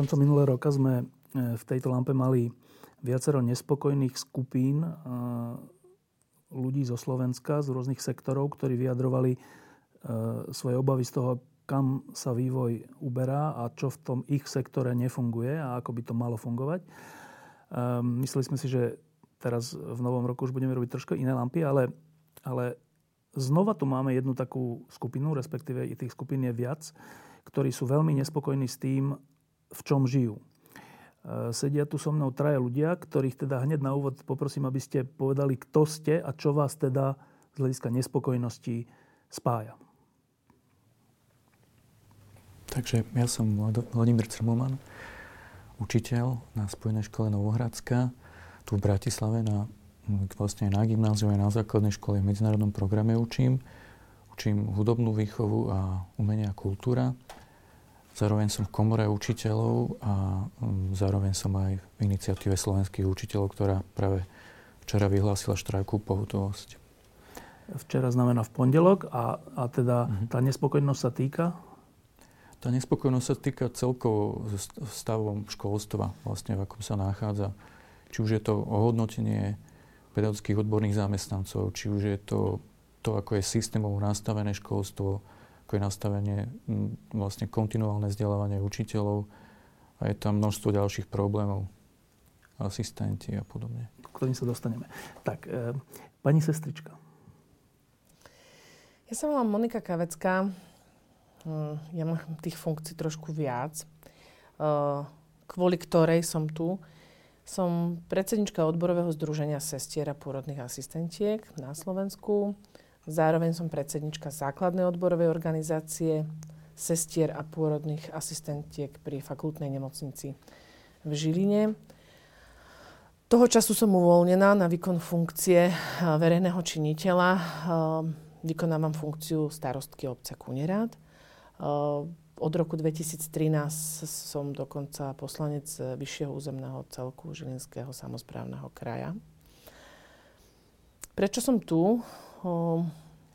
Koncom minulého roka sme e, v tejto lampe mali viacero nespokojných skupín e, ľudí zo Slovenska, z rôznych sektorov, ktorí vyjadrovali e, svoje obavy z toho, kam sa vývoj uberá a čo v tom ich sektore nefunguje a ako by to malo fungovať. Mysleli sme si, že teraz v novom roku už budeme robiť trošku iné lampy, ale, ale znova tu máme jednu takú skupinu, respektíve i tých skupín je viac, ktorí sú veľmi nespokojní s tým, v čom žijú. E, sedia tu so mnou traja ľudia, ktorých teda hneď na úvod poprosím, aby ste povedali, kto ste a čo vás teda z hľadiska nespokojnosti spája. Takže ja som Vladimír Crmoman, učiteľ na Spojenej škole Novohradská, tu v Bratislave na, vlastne na gymnáziu aj na základnej škole v medzinárodnom programe učím. Učím hudobnú výchovu a umenia a kultúra. Zároveň som v komore učiteľov a mm, zároveň som aj v iniciatíve slovenských učiteľov, ktorá práve včera vyhlásila štrajku pohotovosť. Včera znamená v pondelok a, a teda mm-hmm. tá nespokojnosť sa týka? Tá nespokojnosť sa týka celkovo stavom školstva, vlastne v akom sa nachádza. Či už je to ohodnotenie pedagogických odborných zamestnancov, či už je to to, ako je systémovo nastavené školstvo, ako je nastavenie vlastne kontinuálne vzdelávanie učiteľov a je tam množstvo ďalších problémov, asistenti a podobne. K ktorým sa dostaneme. Tak, e, pani sestrička. Ja sa volám Monika Kavecká. Hm, ja mám tých funkcií trošku viac, e, kvôli ktorej som tu. Som predsednička odborového združenia sestier a pôrodných asistentiek na Slovensku. Zároveň som predsednička základnej odborovej organizácie sestier a pôrodných asistentiek pri fakultnej nemocnici v Žiline. Toho času som uvoľnená na výkon funkcie eh, verejného činiteľa. Eh, vykonávam funkciu starostky obce Kunerát. Eh, od roku 2013 som dokonca poslanec Vyššieho územného celku Žilinského samozprávneho kraja. Prečo som tu?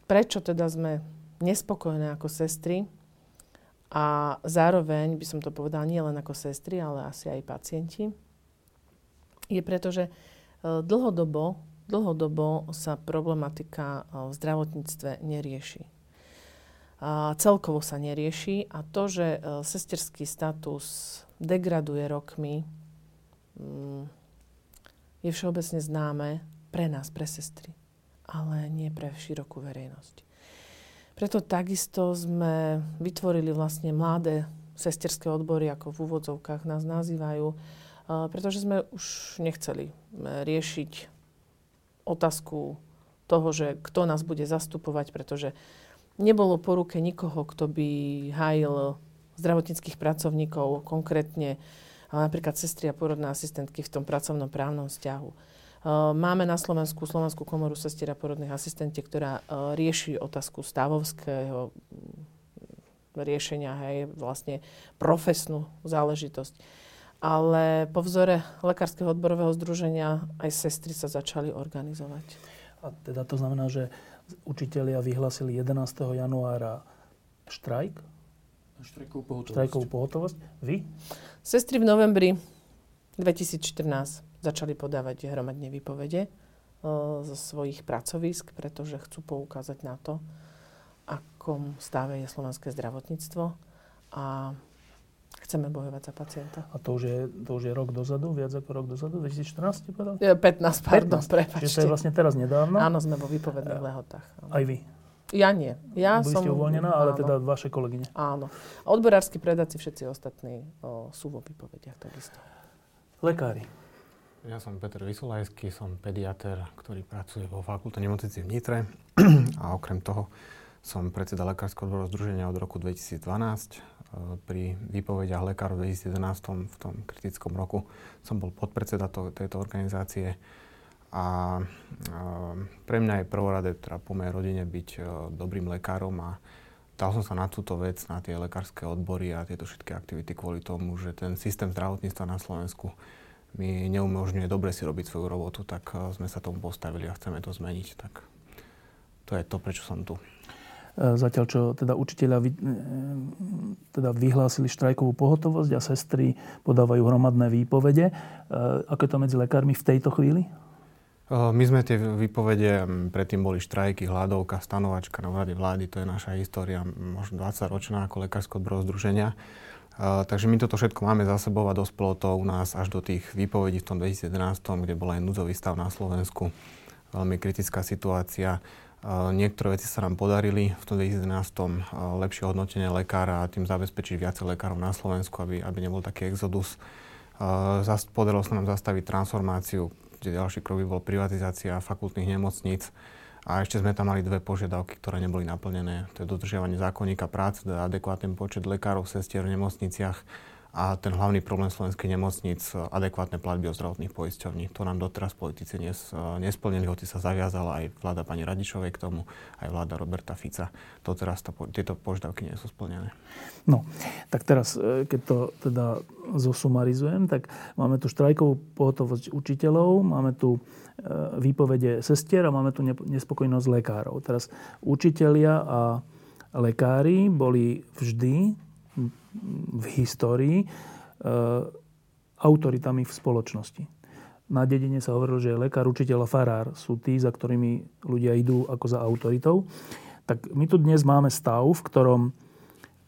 Prečo teda sme nespokojné ako sestry? A zároveň by som to povedala nie len ako sestry, ale asi aj pacienti, je preto, že e, dlhodobo, dlhodobo sa problematika e, v zdravotníctve nerieši. A celkovo sa nerieši. A to, že e, sesterský status degraduje rokmi, mm, je všeobecne známe pre nás, pre sestry ale nie pre širokú verejnosť. Preto takisto sme vytvorili vlastne mladé sesterské odbory, ako v úvodzovkách nás nazývajú, pretože sme už nechceli riešiť otázku toho, že kto nás bude zastupovať, pretože nebolo po ruke nikoho, kto by hájil zdravotníckých pracovníkov, konkrétne napríklad sestry a porodné asistentky v tom pracovnom právnom vzťahu. Ehm, máme na Slovensku Slovenskú komoru sestier a porodných asistentiek, ktorá ehm, rieši otázku stavovského mm, riešenia, hej, vlastne profesnú záležitosť. Ale po vzore Lekárskeho odborového združenia aj sestry sa začali organizovať. A teda to znamená, že učitelia vyhlasili 11. januára štrajk? Štrajkovú pohotovosť. Štrajkovú pohotovosť. Vy? Sestry v novembri 2014 začali podávať hromadne výpovede zo svojich pracovisk, pretože chcú poukázať na to, akom stave je slovenské zdravotníctvo a chceme bojovať za pacienta. A to už je, to už je rok dozadu, viac ako rok dozadu, 2014 povedal? 15, pardon, 15. prepačte. Čiže to je vlastne teraz nedávno? Áno, sme vo výpovedných lehotách. Aj vy? Ja nie. Ja Boli som... ste uvoľnená, ale áno. teda vaše kolegyne. Áno. A odborársky predáci, všetci ostatní o, sú vo výpovediach takisto. Lekári. Ja som Peter Vysolajský, som pediatér, ktorý pracuje vo fakulte nemocnici v Nitre a okrem toho som predseda Lekárskeho odborového združenia od roku 2012. Pri výpovediach lekárov v 2011, v tom kritickom roku, som bol podpredseda to, tejto organizácie. A pre mňa je prvorade teda po mojej rodine byť dobrým lekárom a dal som sa na túto vec, na tie lekárske odbory a tieto všetky aktivity kvôli tomu, že ten systém zdravotníctva na Slovensku mi neumožňuje dobre si robiť svoju robotu, tak eh, sme sa tomu postavili a chceme to zmeniť. Tak to je to, prečo som tu. Eh, zatiaľ, čo teda učiteľia vy, eh, teda vyhlásili štrajkovú pohotovosť a sestry podávajú hromadné výpovede. Ako je to medzi lekármi v tejto chvíli? My sme tie výpovede, predtým boli štrajky, hľadovka, stanovačka na vláde vlády, to je naša história, možno 20 ročná ako lekársko odborov združenia. Takže my toto všetko máme za sebou a dospelo to u nás až do tých výpovedí v tom 2011, kde bol aj núdzový stav na Slovensku. Veľmi kritická situácia. niektoré veci sa nám podarili v tom 2011 lepšie hodnotenie lekára a tým zabezpečiť viacej lekárov na Slovensku, aby, aby nebol taký exodus. podarilo sa nám zastaviť transformáciu kde ďalší krok by bol privatizácia fakultných nemocníc. A ešte sme tam mali dve požiadavky, ktoré neboli naplnené. To je dodržiavanie zákonníka práce, teda adekvátny počet lekárov, sestier v nemocniciach a ten hlavný problém slovenských nemocníc, adekvátne platby od zdravotných poisťovní. To nám doteraz politici nes, nesplnili, hoci sa zaviazala aj vláda pani Radičovej k tomu, aj vláda Roberta Fica. Doteraz to, tieto požiadavky nie sú splnené. No, tak teraz, e, keď to teda zosumarizujem, tak máme tu štrajkovú pohotovosť učiteľov, máme tu e, výpovede sestier a máme tu nespokojnosť lekárov. Teraz učitelia a lekári boli vždy v histórii e, autoritami v spoločnosti. Na dedine sa hovorilo, že lekár, učiteľ a farár sú tí, za ktorými ľudia idú ako za autoritou. Tak my tu dnes máme stav, v ktorom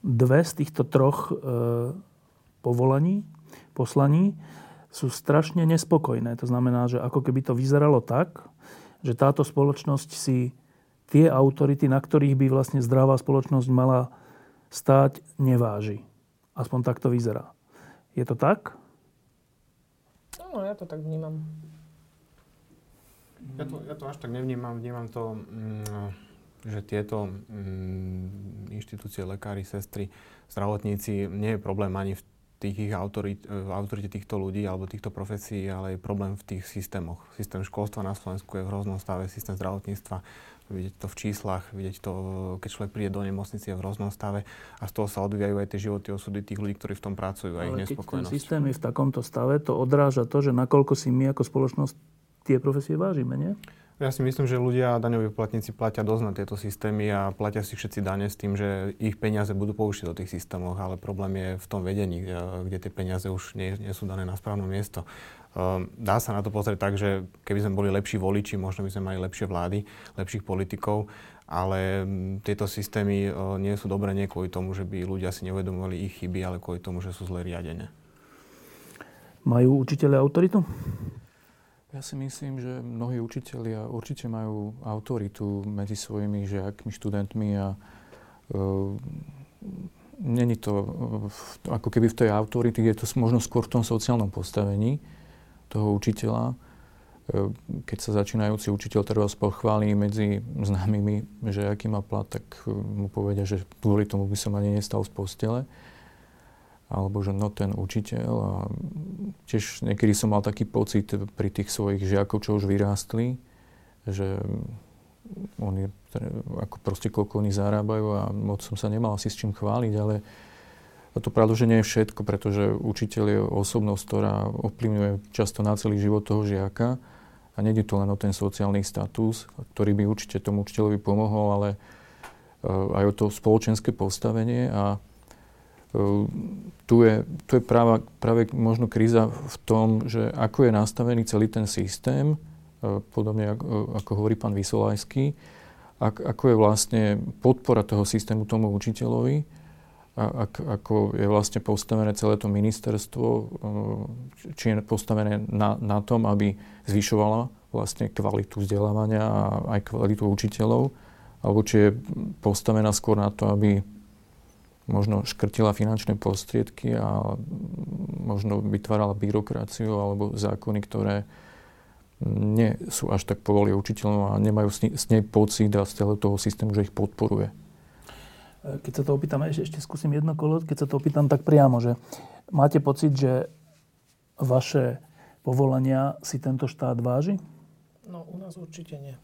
dve z týchto troch e, povolaní, poslaní sú strašne nespokojné. To znamená, že ako keby to vyzeralo tak, že táto spoločnosť si tie autority, na ktorých by vlastne zdravá spoločnosť mala stáť, neváži. Aspoň tak to vyzerá. Je to tak? No, ja to tak vnímam. Ja to, ja to až tak nevnímam. Vnímam to, mm, že tieto mm, inštitúcie, lekári, sestry, zdravotníci, nie je problém ani v tých ich autorit, v autorite týchto ľudí alebo týchto profesí, ale je problém v tých systémoch. Systém školstva na Slovensku je v hroznom stave, systém zdravotníctva vidieť to v číslach, vidieť to, keď človek príde do nemocnice v rôznom stave a z toho sa odvíjajú aj tie životy, osudy tých ľudí, ktorí v tom pracujú a ich nespokojnosť. Keď ten systém je v takomto stave, to odráža to, že nakoľko si my ako spoločnosť tie profesie vážime, nie? Ja si myslím, že ľudia, daňoví poplatníci platia dosť na tieto systémy a platia si všetci dane s tým, že ich peniaze budú použiť do tých systémov, ale problém je v tom vedení, kde tie peniaze už nie, nie sú dané na správne miesto. Ehm, dá sa na to pozrieť tak, že keby sme boli lepší voliči, možno by sme mali lepšie vlády, lepších politikov, ale mm, tieto systémy nie sú dobré nie kvôli tomu, že by ľudia si neuvedomovali ich chyby, ale kvôli tomu, že sú zle riadené. Majú učiteľe autoritu? Ja si myslím, že mnohí učiteľia určite majú autoritu medzi svojimi žiakmi, študentmi a uh, není to uh, ako keby v tej autority, je to možno skôr v tom sociálnom postavení toho učiteľa. Uh, keď sa začínajúci učiteľ treba pochváli medzi známymi, že aký má plat, tak mu povedia, že kvôli tomu by som ani nestal z postele alebo že no ten učiteľ a tiež niekedy som mal taký pocit pri tých svojich žiakov, čo už vyrástli, že oni ako proste koľko oni zarábajú a moc som sa nemal asi s čím chváliť, ale to pravda, že nie je všetko, pretože učiteľ je osobnosť, ktorá ovplyvňuje často na celý život toho žiaka. A nejde to len o ten sociálny status, ktorý by určite tomu učiteľovi pomohol, ale e, aj o to spoločenské postavenie. A Ehm, tu je, tu je práve, práve možno kríza v tom, že ako je nastavený celý ten systém, ehm, podobne ako, ako hovorí pán Vysolajský, ako je vlastne podpora toho systému tomu učiteľovi, ako je vlastne postavené celé to ministerstvo, ehm, či je postavené na, na tom, aby zvyšovala vlastne kvalitu vzdelávania a aj kvalitu učiteľov, alebo či je postavená skôr na to, aby možno škrtila finančné prostriedky a možno vytvárala byrokraciu alebo zákony, ktoré nie sú až tak povoli učiteľom a nemajú s nej pocit a z toho systému, že ich podporuje. Keď sa to opýtam, ešte, ešte skúsim jedno kolo, keď sa to opýtam tak priamo, že máte pocit, že vaše povolania si tento štát váži? No, u nás určite nie.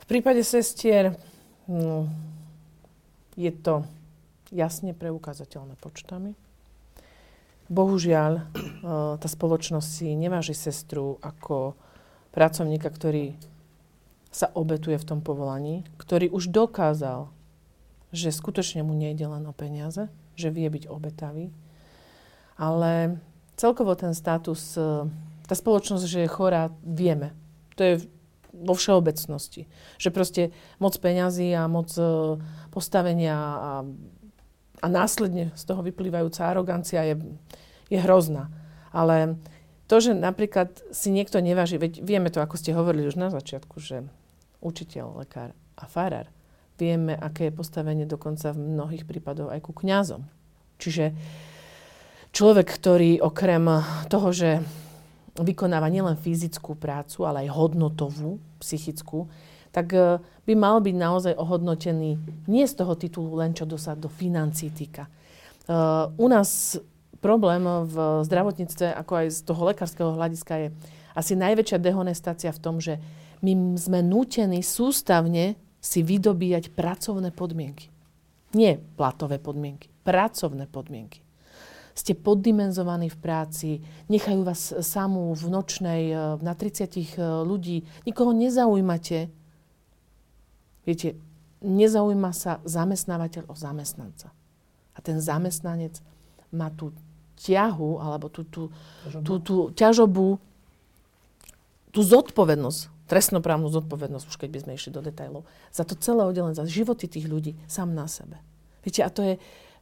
V prípade sestier no, je to jasne preukázateľné počtami. Bohužiaľ, e, tá spoločnosť si neváži sestru ako pracovníka, ktorý sa obetuje v tom povolaní, ktorý už dokázal, že skutočne mu nejde len o peniaze, že vie byť obetavý, ale celkovo ten status, e, tá spoločnosť, že je chorá, vieme. To je vo všeobecnosti. Že proste moc peňazí a moc e, postavenia a, a následne z toho vyplývajúca arogancia je, je hrozná. Ale to, že napríklad si niekto neváži, veď vieme to, ako ste hovorili už na začiatku, že učiteľ, lekár a farár, vieme, aké je postavenie dokonca v mnohých prípadoch aj ku kňazom. Čiže človek, ktorý okrem toho, že vykonáva nielen fyzickú prácu, ale aj hodnotovú, psychickú, tak e, by mal byť naozaj ohodnotený nie z toho titulu len čo sa do financí týka. E, u nás problém v zdravotníctve, ako aj z toho lekárskeho hľadiska je asi najväčšia dehonestácia v tom, že my sme nútení sústavne si vydobíjať pracovné podmienky. Nie platové podmienky, pracovné podmienky ste poddimenzovaní v práci, nechajú vás samú v nočnej e, na 30 e, ľudí, nikoho nezaujímate. Viete, nezaujíma sa zamestnávateľ o zamestnanca. A ten zamestnanec má tú ťahu, alebo tú, tú, tú, tú ťažobu, tú zodpovednosť, trestnoprávnu zodpovednosť, už keď by sme išli do detajlov, za to celé oddelenie, za životy tých ľudí sám na sebe. Viete, a to je,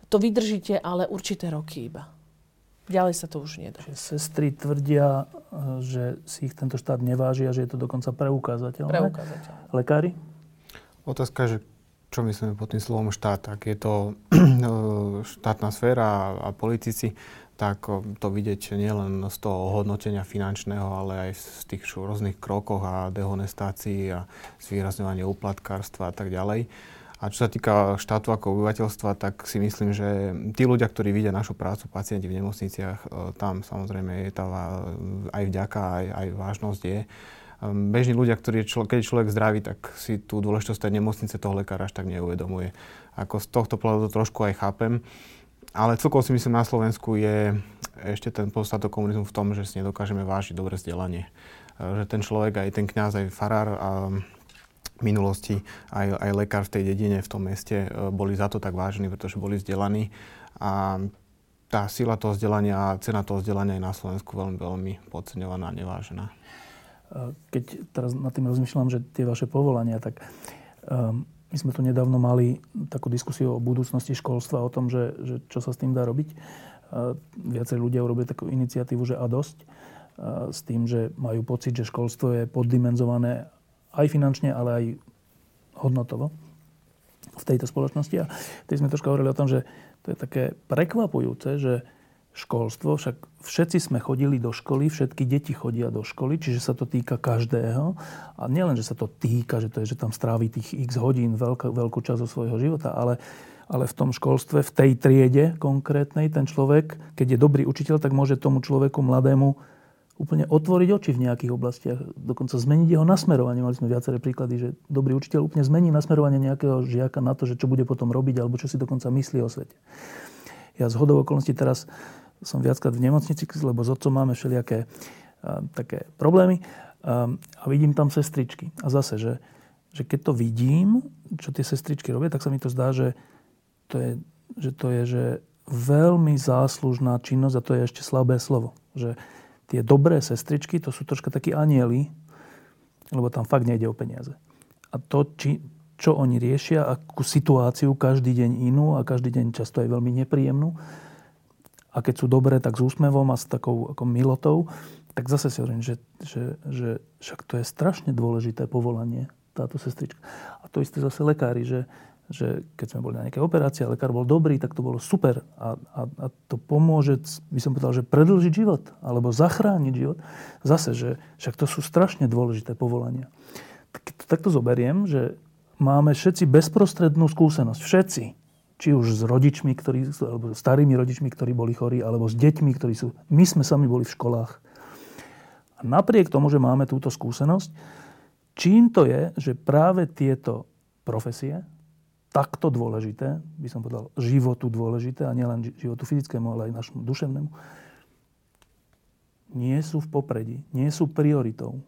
to vydržíte ale určité roky iba. Ďalej sa to už nedá. Čiže sestry tvrdia, e, že si ich tento štát neváži a že je to dokonca preukázateľné. Preukázateľné. Lekári? Otázka že čo myslíme pod tým slovom štát. Ak je to štátna sféra a politici, tak to vidieť nielen z toho hodnotenia finančného, ale aj z tých rôznych krokoch a dehonestácií a zvýrazňovania uplatkárstva a tak ďalej. A čo sa týka štátu ako obyvateľstva, tak si myslím, že tí ľudia, ktorí vidia našu prácu, pacienti v nemocniciach, tam samozrejme je tá aj vďaka, aj, aj vážnosť je. Ehm, bežní ľudia, ktorí, keď je človek zdravý, tak si tú dôležitosť tej nemocnice toho lekára až tak neuvedomuje. Ako z tohto pohľadu trošku aj chápem. Ale celkovo si myslím, na Slovensku je ešte ten postatok komunizmu v tom, že si nedokážeme vážiť dobre vzdelanie. E, že ten človek, aj ten kňaz, aj farár, a minulosti aj, aj lekár v tej dedine, v tom meste e, boli za to tak vážení, pretože boli vzdelaní. A tá sila toho vzdelania a cena toho vzdelania je na Slovensku veľmi, veľmi podceňovaná a nevážená. E, keď teraz nad tým rozmýšľam, že tie vaše povolania, tak um, my sme tu nedávno mali takú diskusiu o budúcnosti školstva, o tom, že, že čo sa s tým dá robiť. Viacerí ľudia urobili takú iniciatívu, že a dosť. S tým, že majú pocit, že školstvo je poddimenzované aj finančne, ale aj hodnotovo v tejto spoločnosti. A teď sme troška hovorili o tom, že to je také prekvapujúce, že školstvo, však všetci sme chodili do školy, všetky deti chodia do školy, čiže sa to týka každého. A nielen, že sa to týka, že to je, že tam strávi tých x hodín veľká, veľkú časť svojho života, ale, ale v tom školstve, v tej triede konkrétnej, ten človek, keď je dobrý učiteľ, tak môže tomu človeku mladému úplne otvoriť oči v nejakých oblastiach, dokonca zmeniť jeho nasmerovanie. Mali sme viaceré príklady, že dobrý učiteľ úplne zmení nasmerovanie nejakého žiaka na to, že čo bude potom robiť alebo čo si dokonca myslí o svete. Ja z hodov okolností teraz som viackrát v nemocnici, lebo s otcom máme všelijaké také problémy a vidím tam sestričky. A zase, že, že keď to vidím, čo tie sestričky robia, tak sa mi to zdá, že to je, že, to je, že veľmi záslužná činnosť a to je ešte slabé slovo. Že, tie dobré sestričky, to sú troška takí anieli, lebo tam fakt nejde o peniaze. A to, či, čo oni riešia, akú situáciu každý deň inú a každý deň často aj veľmi nepríjemnú. A keď sú dobré, tak s úsmevom a s takou ako milotou, tak zase si hovorím, že, že, že však to je strašne dôležité povolanie, táto sestrička. A to isté zase lekári, že, že keď sme boli na nejaké operácie a lekár bol dobrý, tak to bolo super. A, a, a to pomôže, by som povedal, že predlžiť život alebo zachrániť život. Zase, že však to sú strašne dôležité povolania. Tak, tak to zoberiem, že máme všetci bezprostrednú skúsenosť. Všetci. Či už s rodičmi, ktorí, alebo starými rodičmi, ktorí boli chorí, alebo s deťmi, ktorí sú... My sme sami boli v školách. A napriek tomu, že máme túto skúsenosť, čím to je, že práve tieto profesie, takto dôležité, by som povedal, životu dôležité, a nielen životu fyzickému, ale aj našemu duševnému, nie sú v popredí, nie sú prioritou.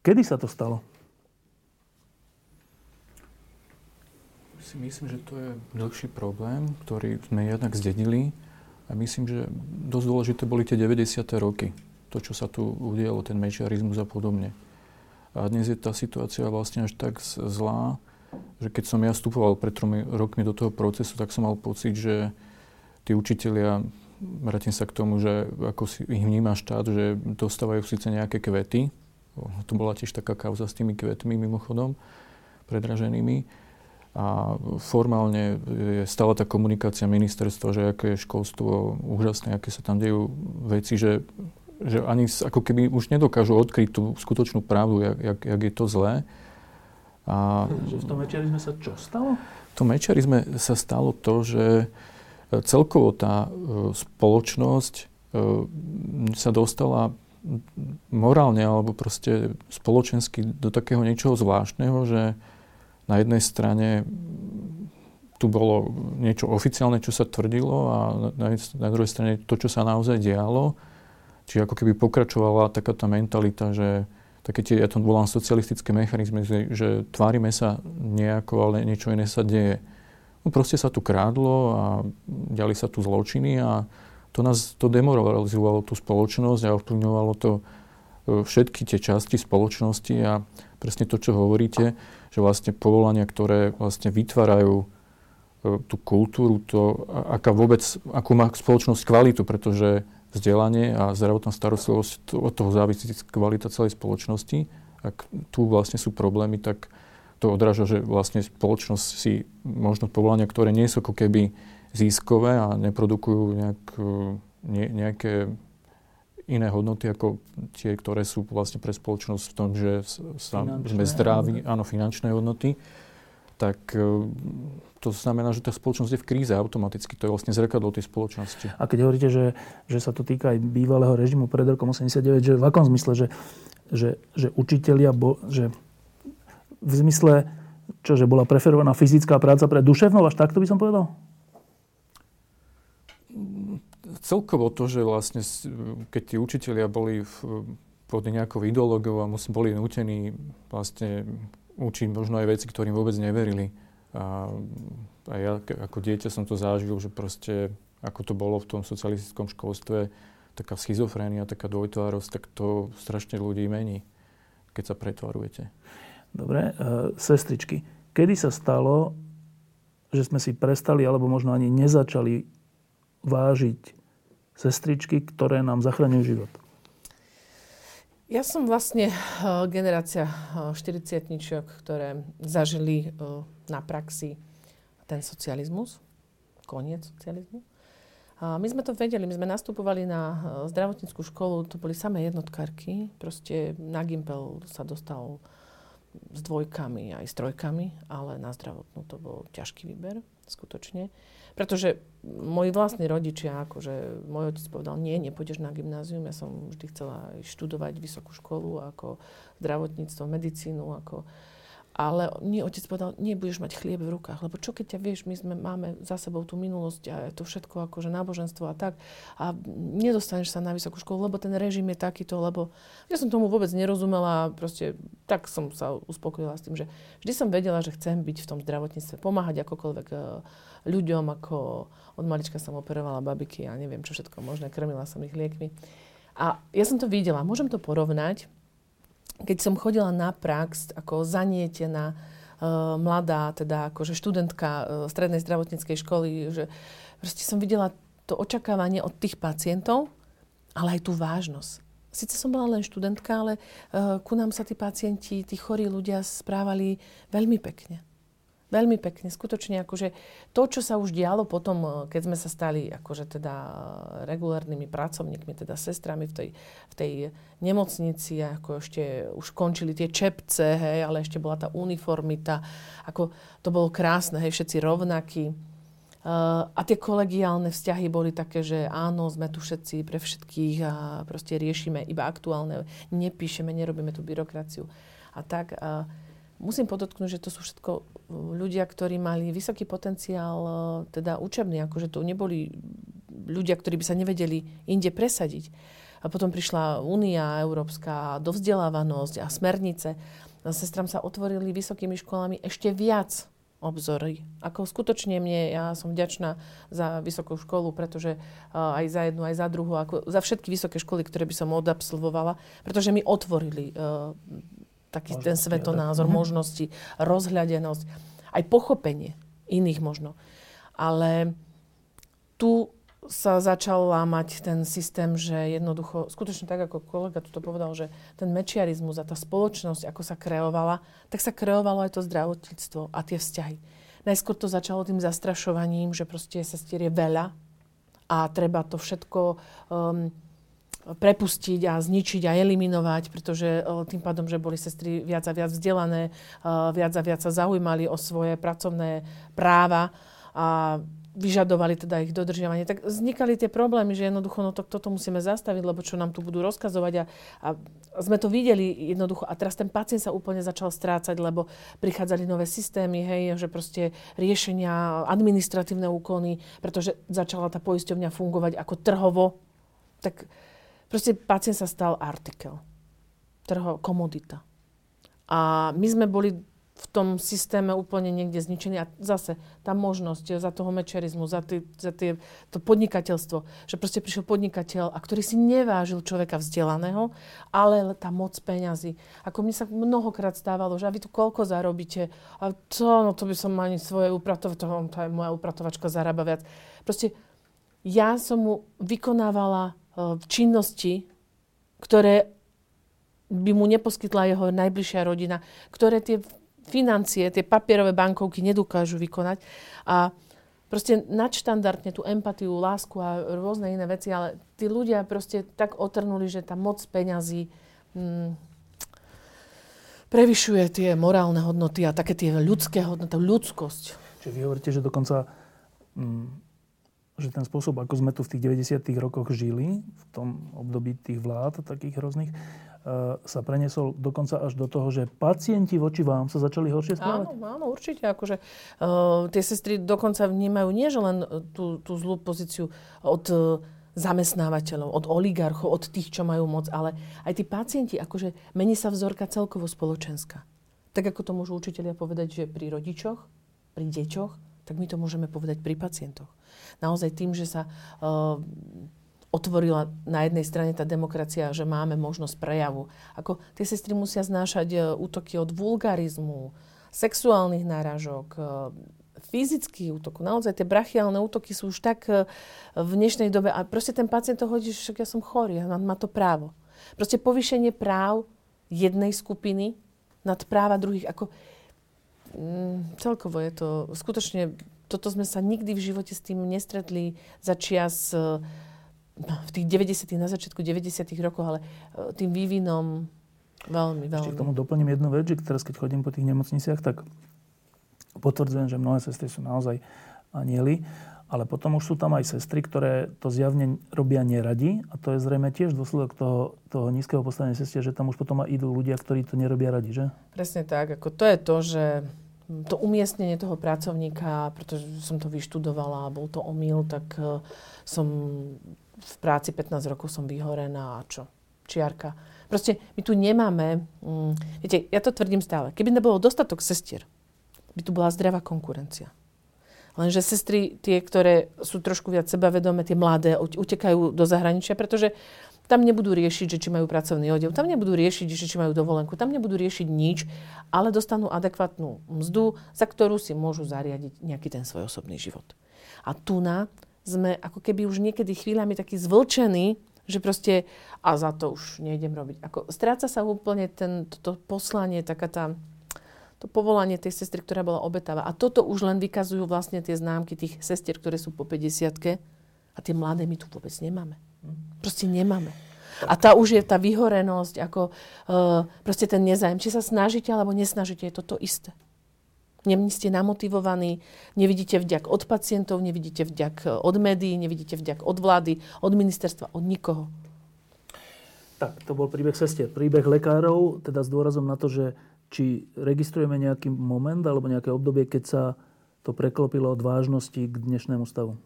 Kedy sa to stalo? Si myslím, že to je dlhší problém, ktorý sme jednak zdedili a myslím, že dosť dôležité boli tie 90. roky. To, čo sa tu udialo, ten mečiarizmus a podobne. A dnes je tá situácia vlastne až tak zlá, že keď som ja vstupoval pred tromi rokmi do toho procesu, tak som mal pocit, že tí učitelia, vrátim sa k tomu, že ako si ich vníma štát, že dostávajú síce nejaké kvety, to bola tiež taká kauza s tými kvetmi mimochodom, predraženými. A formálne je stále tá komunikácia ministerstva, že aké je školstvo úžasné, aké sa tam dejú veci, že, že ani ako keby už nedokážu odkryť tú skutočnú pravdu, jak, jak, jak je to zlé. A, že v tom mečiarizme sa čo stalo? V tom mečiarizme sa stalo to, že celkovo tá e, spoločnosť e, sa dostala morálne alebo proste spoločensky do takého niečoho zvláštneho, že na jednej strane tu bolo niečo oficiálne, čo sa tvrdilo a na, na druhej strane to, čo sa naozaj dialo. Čiže ako keby pokračovala taká tá mentalita, že také tie, ja to volám socialistické mechanizmy, že, že tvárime sa nejako, ale niečo iné sa deje. No proste sa tu krádlo a diali sa tu zločiny a to nás to demoralizovalo tú spoločnosť a ovplyvňovalo to e, všetky tie časti spoločnosti a presne to, čo hovoríte, že vlastne povolania, ktoré vlastne vytvárajú e, tú kultúru, to, aká vôbec, akú má spoločnosť kvalitu, pretože vzdelanie a zdravotná starostlivosť, od toho závisí kvalita celej spoločnosti. Ak tu vlastne sú problémy, tak to odráža, že vlastne spoločnosť si možno povolania, ktoré nie sú ako keby ziskové a neprodukujú nejak, ne, nejaké iné hodnoty ako tie, ktoré sú vlastne pre spoločnosť v tom, že sa, sme zdraví, áno, finančné hodnoty, tak e, to znamená, že tá spoločnosť je v kríze automaticky. To je vlastne zrkadlo tej spoločnosti. A keď hovoríte, že, že sa to týka aj bývalého režimu pred rokom 89, že v akom zmysle, že, že, že učitelia, bo, že v zmysle, čo, že bola preferovaná fyzická práca pre duševnú, až takto by som povedal? Celkovo to, že vlastne, keď tí učitelia boli v, pod nejakou ideológiou a musí, boli nutení vlastne učiť možno aj veci, ktorým vôbec neverili. A, a ja ako dieťa som to zažil, že proste ako to bolo v tom socialistickom školstve, taká schizofrénia, taká dvojtvárosť, tak to strašne ľudí mení, keď sa pretvarujete. Dobre, e, sestričky, kedy sa stalo, že sme si prestali, alebo možno ani nezačali vážiť sestričky, ktoré nám zachraňujú život? Ja som vlastne uh, generácia uh, 40 ktoré zažili uh, na praxi ten socializmus, koniec socializmu. A my sme to vedeli, my sme nastupovali na zdravotníckú školu, to boli samé jednotkárky. Proste na Gimpel sa dostal s dvojkami aj s trojkami, ale na zdravotnú to bol ťažký výber, skutočne. Pretože moji vlastní rodičia, akože môj otec povedal, nie, nepôjdeš na gymnázium, ja som vždy chcela študovať vysokú školu, ako zdravotníctvo, medicínu, ako ale nie, otec povedal, nebudeš mať chlieb v rukách, lebo čo keď ťa vieš, my sme, máme za sebou tú minulosť a to všetko akože náboženstvo a tak a nedostaneš sa na vysokú školu, lebo ten režim je takýto, lebo ja som tomu vôbec nerozumela a proste tak som sa uspokojila s tým, že vždy som vedela, že chcem byť v tom zdravotníctve, pomáhať akokoľvek e, ľuďom, ako od malička som operovala babiky a neviem čo všetko možné, krmila som ich liekmi. A ja som to videla, môžem to porovnať, keď som chodila na prax ako zanietená uh, mladá, teda akože študentka uh, strednej zdravotníckej školy, že proste som videla to očakávanie od tých pacientov, ale aj tú vážnosť. Sice som bola len študentka, ale uh, ku nám sa tí pacienti, tí chorí ľudia správali veľmi pekne. Veľmi pekne, skutočne akože to, čo sa už dialo potom, eh, keď sme sa stali akože teda regulárnymi pracovníkmi, teda sestrami v tej, v tej nemocnici, ako ešte už končili tie čepce, hej, ale ešte bola tá uniformita, ako to bolo krásne, hej, všetci rovnakí. Uh, a tie kolegiálne vzťahy boli také, že áno, sme tu všetci pre všetkých a proste riešime iba aktuálne, nepíšeme, nerobíme tú byrokraciu. A tak uh, musím podotknúť, že to sú všetko uh, ľudia, ktorí mali vysoký potenciál, uh, teda učebný, akože to neboli ľudia, ktorí by sa nevedeli inde presadiť. A potom prišla Únia Európska, dovzdelávanosť a smernice. A sestram sa otvorili vysokými školami ešte viac obzory. Ako skutočne mne, ja som vďačná za vysokú školu, pretože uh, aj za jednu, aj za druhú, ako za všetky vysoké školy, ktoré by som odabsolvovala, pretože mi otvorili uh, taký možnosti, ten svetonázor, ale... možnosti, rozhľadenosť, aj pochopenie iných možno. Ale tu sa začal lámať ten systém, že jednoducho, skutočne tak, ako kolega tu povedal, že ten mečiarizmus a tá spoločnosť, ako sa kreovala, tak sa kreovalo aj to zdravotníctvo a tie vzťahy. Najskôr to začalo tým zastrašovaním, že proste sestier je veľa a treba to všetko um, prepustiť a zničiť a eliminovať, pretože tým pádom, že boli sestry viac a viac vzdelané, viac a viac sa zaujímali o svoje pracovné práva a vyžadovali teda ich dodržiavanie, tak vznikali tie problémy, že jednoducho no to, toto musíme zastaviť, lebo čo nám tu budú rozkazovať a, a sme to videli jednoducho. A teraz ten pacient sa úplne začal strácať, lebo prichádzali nové systémy, hej, že proste riešenia, administratívne úkony, pretože začala tá poisťovňa fungovať ako trhovo, tak Proste pacient sa stal artikel. Trho, komodita. A my sme boli v tom systéme úplne niekde zničení. A zase tá možnosť za toho mečerizmu, za, tý, za tý, to podnikateľstvo, že proste prišiel podnikateľ, a ktorý si nevážil človeka vzdelaného, ale tá moc peňazí. Ako mne sa mnohokrát stávalo, že a vy tu koľko zarobíte? A to, no to by som ani svoje upratovač, to, to je moja upratovačka zarába viac. Proste ja som mu vykonávala činnosti, ktoré by mu neposkytla jeho najbližšia rodina, ktoré tie financie, tie papierové bankovky nedokážu vykonať. A proste nadštandardne tú empatiu, lásku a rôzne iné veci, ale tí ľudia proste tak otrnuli, že tá moc peňazí hmm, prevyšuje tie morálne hodnoty a také tie ľudské hodnoty, ľudskosť. Čiže vy hovoríte, že dokonca hmm, že ten spôsob, ako sme tu v tých 90. rokoch žili, v tom období tých vlád takých rôznych, e, sa preniesol dokonca až do toho, že pacienti voči vám sa začali horšie správať? Áno, áno, určite. Akože, uh, tie sestry dokonca vnímajú nie, že len tú, tú zlú pozíciu od uh, zamestnávateľov, od oligarchov, od tých, čo majú moc, ale aj tí pacienti, akože mení sa vzorka celkovo spoločenská. Tak ako to môžu učiteľia povedať, že pri rodičoch, pri deťoch, tak my to môžeme povedať pri pacientoch naozaj tým, že sa uh, otvorila na jednej strane tá demokracia, že máme možnosť prejavu. Ako tie sestry musia znášať uh, útoky od vulgarizmu, sexuálnych náražok, uh, fyzických útokov. Naozaj tie brachiálne útoky sú už tak v dnešnej dobe a proste ten pacient to hodí, že však ja som chorý, ja má to právo. Proste povýšenie práv jednej skupiny nad práva druhých. Ako, mm, celkovo je to skutočne toto sme sa nikdy v živote s tým nestretli za čias eh, v tých 90 na začiatku 90 rokov, ale eh, tým vývinom veľmi, veľmi. Ešte k tomu doplním jednu vec, že teraz keď chodím po tých nemocniciach, tak potvrdzujem, že mnohé sestry sú naozaj anieli, ale potom už sú tam aj sestry, ktoré to zjavne robia neradi a to je zrejme tiež dôsledok toho, toho nízkeho postavenia sestier, že tam už potom aj idú ľudia, ktorí to nerobia radi, že? Presne tak. Ako to je to, že to umiestnenie toho pracovníka, pretože som to vyštudovala a bol to omyl, tak uh, som v práci 15 rokov som vyhorená a čo? Čiarka. Proste my tu nemáme, um, viete, ja to tvrdím stále, keby nebolo dostatok sestier, by tu bola zdravá konkurencia. Lenže sestry, tie, ktoré sú trošku viac sebavedomé, tie mladé, utekajú do zahraničia, pretože tam nebudú riešiť, že či majú pracovný odev, tam nebudú riešiť, že či majú dovolenku, tam nebudú riešiť nič, ale dostanú adekvátnu mzdu, za ktorú si môžu zariadiť nejaký ten svoj osobný život. A tu na sme ako keby už niekedy chvíľami takí zvlčení, že proste a za to už nejdem robiť. Ako, stráca sa úplne ten, to, poslanie, taká tá, to povolanie tej sestry, ktorá bola obetavá. A toto už len vykazujú vlastne tie známky tých sestier, ktoré sú po 50 a tie mladé my tu vôbec nemáme. Proste nemáme. A tá už je tá vyhorenosť, ako uh, proste ten nezájem. Či sa snažíte alebo nesnažíte, je to to isté. Nie ste namotivovaní, nevidíte vďak od pacientov, nevidíte vďak od médií, nevidíte vďak od vlády, od ministerstva, od nikoho. Tak, to bol príbeh sestier. Príbeh lekárov, teda s dôrazom na to, že či registrujeme nejaký moment alebo nejaké obdobie, keď sa to preklopilo od vážnosti k dnešnému stavu.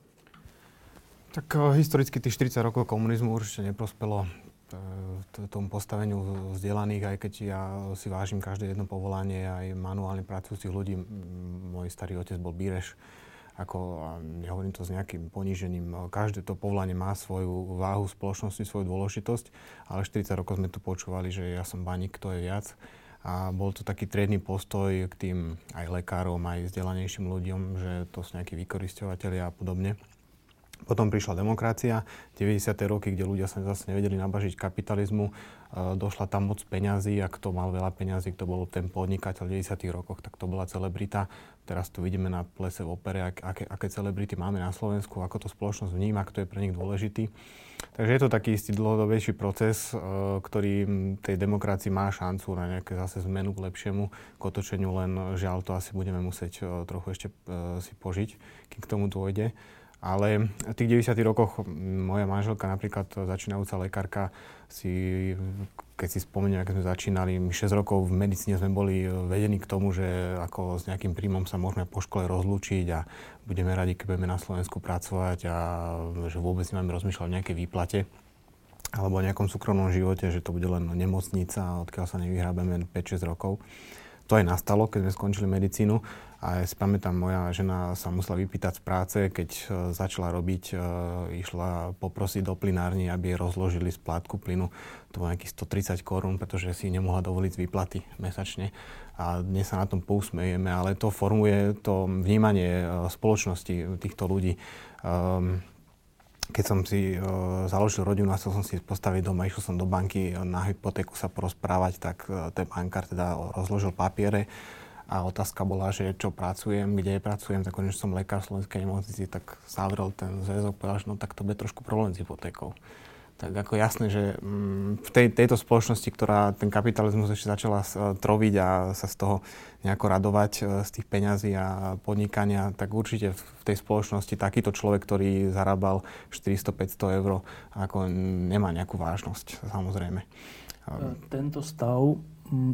Tak uh, historicky tých 40 rokov komunizmu určite neprospelo uh, tomu postaveniu vzdelaných, aj keď ja si vážim každé jedno povolanie, aj manuálne pracujúcich ľudí. Môj starý otec bol bíreš, ako, a nehovorím to s nejakým ponížením, každé to povolanie má svoju váhu spoločnosti, svoju dôležitosť, ale 40 rokov sme tu počúvali, že ja som baník, to je viac. A bol to taký triedny postoj k tým aj lekárom, aj vzdelanejším ľuďom, že to sú nejakí vykoristovateľia a podobne. Potom prišla demokracia, 90. roky, kde ľudia sa zase nevedeli nabažiť kapitalizmu. E, došla tam moc peňazí a kto mal veľa peňazí, kto bol ten podnikateľ v 90. rokoch, tak to bola celebrita. Teraz tu vidíme na plese v opere, aké, aké celebrity máme na Slovensku, ako to spoločnosť vníma, kto je pre nich dôležitý. Takže je to taký istý dlhodobejší proces, e, ktorý tej demokracii má šancu na nejaké zase zmenu k lepšiemu, k otočeniu, len žiaľ to asi budeme musieť e, trochu ešte si požiť, kým k tomu dôjde. Ale v tých 90. rokoch moja manželka, napríklad začínajúca lekárka, si, keď si spomeniem, keď sme začínali, my 6 rokov v medicíne sme boli vedení k tomu, že ako s nejakým príjmom sa môžeme po škole rozlúčiť a budeme radi, keď budeme na Slovensku pracovať a že vôbec nemáme rozmýšľať o nejakej výplate alebo o nejakom súkromnom živote, že to bude len nemocnica, odkiaľ sa nevyhrábeme 5-6 rokov. To aj nastalo, keď sme skončili medicínu a ja si pamätám, moja žena sa musela vypýtať z práce, keď uh, začala robiť, uh, išla poprosiť do plinárny, aby rozložili splátku plynu. To bolo nejakých 130 korún, pretože si nemohla dovoliť výplaty mesačne. A dnes sa na tom pousmejeme, ale to formuje to vnímanie uh, spoločnosti týchto ľudí. Um, keď som si uh, založil rodinu a chcel som si postaviť doma, išiel som do banky na hypotéku sa porozprávať, tak uh, ten bankár teda rozložil papiere a otázka bola, že čo pracujem, kde pracujem, tak že som lekár v Slovenskej nemocnici, tak zavrel ten zväzok, povedal, že no tak to bude trošku problém s hypotékou. Tak ako jasné, že mm, v tej, tejto spoločnosti, ktorá ten kapitalizmus ešte začala troviť a sa z toho nejako radovať e, z tých peňazí a podnikania, tak určite v tej spoločnosti takýto človek, ktorý zarábal 400-500 eur, ako nemá nejakú vážnosť, samozrejme. Tento stav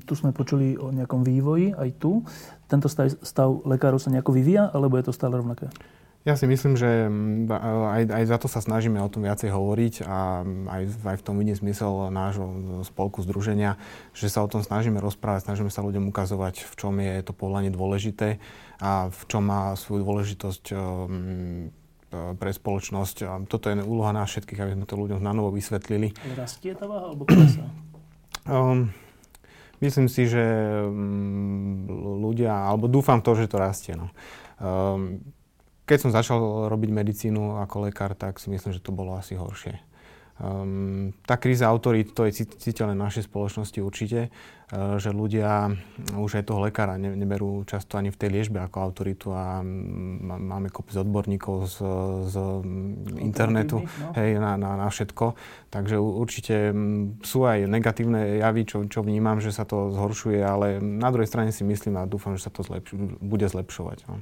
tu sme počuli o nejakom vývoji aj tu. Tento stav, stav lekárov sa nejako vyvíja, alebo je to stále rovnaké? Ja si myslím, že mm, aj, aj za to sa snažíme o tom viacej hovoriť a aj, aj v tom vidím zmysel nášho spolku združenia, že sa o tom snažíme rozprávať, snažíme sa ľuďom ukazovať, v čom je to povolanie dôležité a v čom má svoju dôležitosť um, pre spoločnosť. Toto je úloha nás všetkých, aby sme to ľuďom na novo vysvetlili. Rastie tá váha alebo klesá? Um, Myslím si, že mm, ľudia, alebo dúfam to, že to rastie. No. Um, keď som začal robiť medicínu ako lekár, tak si myslím, že to bolo asi horšie. Um, tá kríza autorít, to je citeľné našej spoločnosti určite, že ľudia už aj toho lekára ne, neberú často ani v tej liežbe ako autoritu a máme kopec odborníkov z, z internetu no. hej, na, na, na všetko. Takže určite sú aj negatívne javy, čo, čo vnímam, že sa to zhoršuje, ale na druhej strane si myslím a dúfam, že sa to zlepš- bude zlepšovať. No.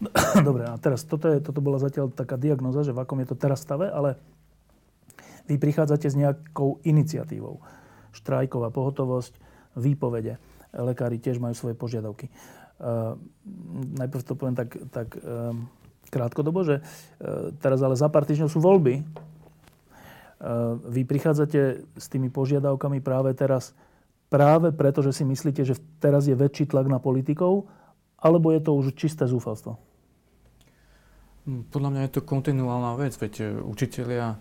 Dobre, a teraz toto, je, toto bola zatiaľ taká diagnoza, že v akom je to teraz stave, ale vy prichádzate s nejakou iniciatívou. Štrajková pohotovosť, výpovede. Lekári tiež majú svoje požiadavky. Uh, najprv to poviem tak, tak uh, krátkodobo, že uh, teraz ale za pár týždňov sú voľby. Vy prichádzate s tými požiadavkami práve teraz práve preto, že si myslíte, že teraz je väčší tlak na politikov, alebo je to už čisté zúfalstvo? Hm, podľa mňa je to kontinuálna vec, veď učitelia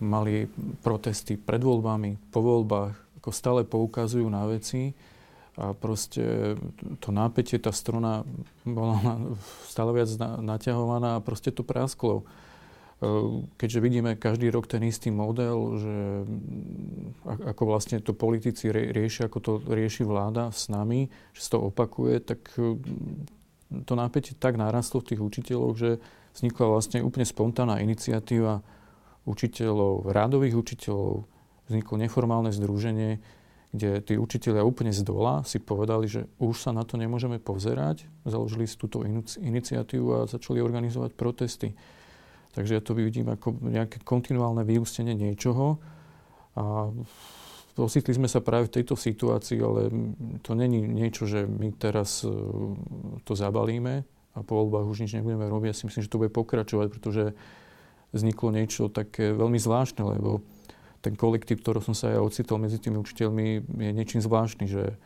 mali protesty pred voľbami, po voľbách, ako stále poukazujú na veci a proste to nápetie, tá struna bola stále viac naťahovaná a proste to prasklo. keďže vidíme každý rok ten istý model, že ako vlastne to politici riešia, ako to rieši vláda s nami, že sa to opakuje, tak mm, to napätie tak narastlo v tých učiteľoch, že vznikla vlastne úplne spontánna iniciatíva učiteľov, rádových učiteľov, vzniklo neformálne združenie, kde tí učiteľia úplne z dola si povedali, že už sa na to nemôžeme pozerať, založili si túto iniciatívu a začali organizovať protesty. Takže ja to vidím ako nejaké kontinuálne vyústenie niečoho. A ocitli sme sa práve v tejto situácii, ale to není niečo, že my teraz e, to zabalíme a po voľbách už nič nebudeme robiť. Ja si myslím, že to bude pokračovať, pretože vzniklo niečo také veľmi zvláštne, lebo ten kolektív, ktorý som sa ja ocitol medzi tými učiteľmi, je niečím zvláštny, že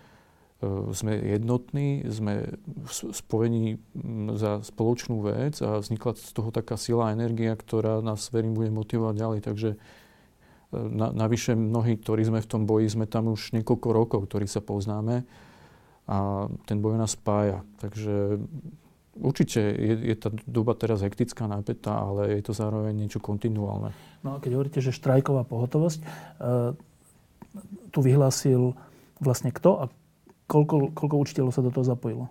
E, sme jednotní, sme spojení za spoločnú vec a vznikla z toho taká sila a energia, ktorá nás, verím, bude motivovať ďalej. Takže e, na, navyše mnohí, ktorí sme v tom boji, sme tam už niekoľko rokov, ktorí sa poznáme a ten boj nás spája. Takže určite je, je tá doba teraz hektická, napätá, ale je to zároveň niečo kontinuálne. No a keď hovoríte, že štrajková pohotovosť, e, tu vyhlásil vlastne kto a Koľko, koľko učiteľov sa do toho zapojilo?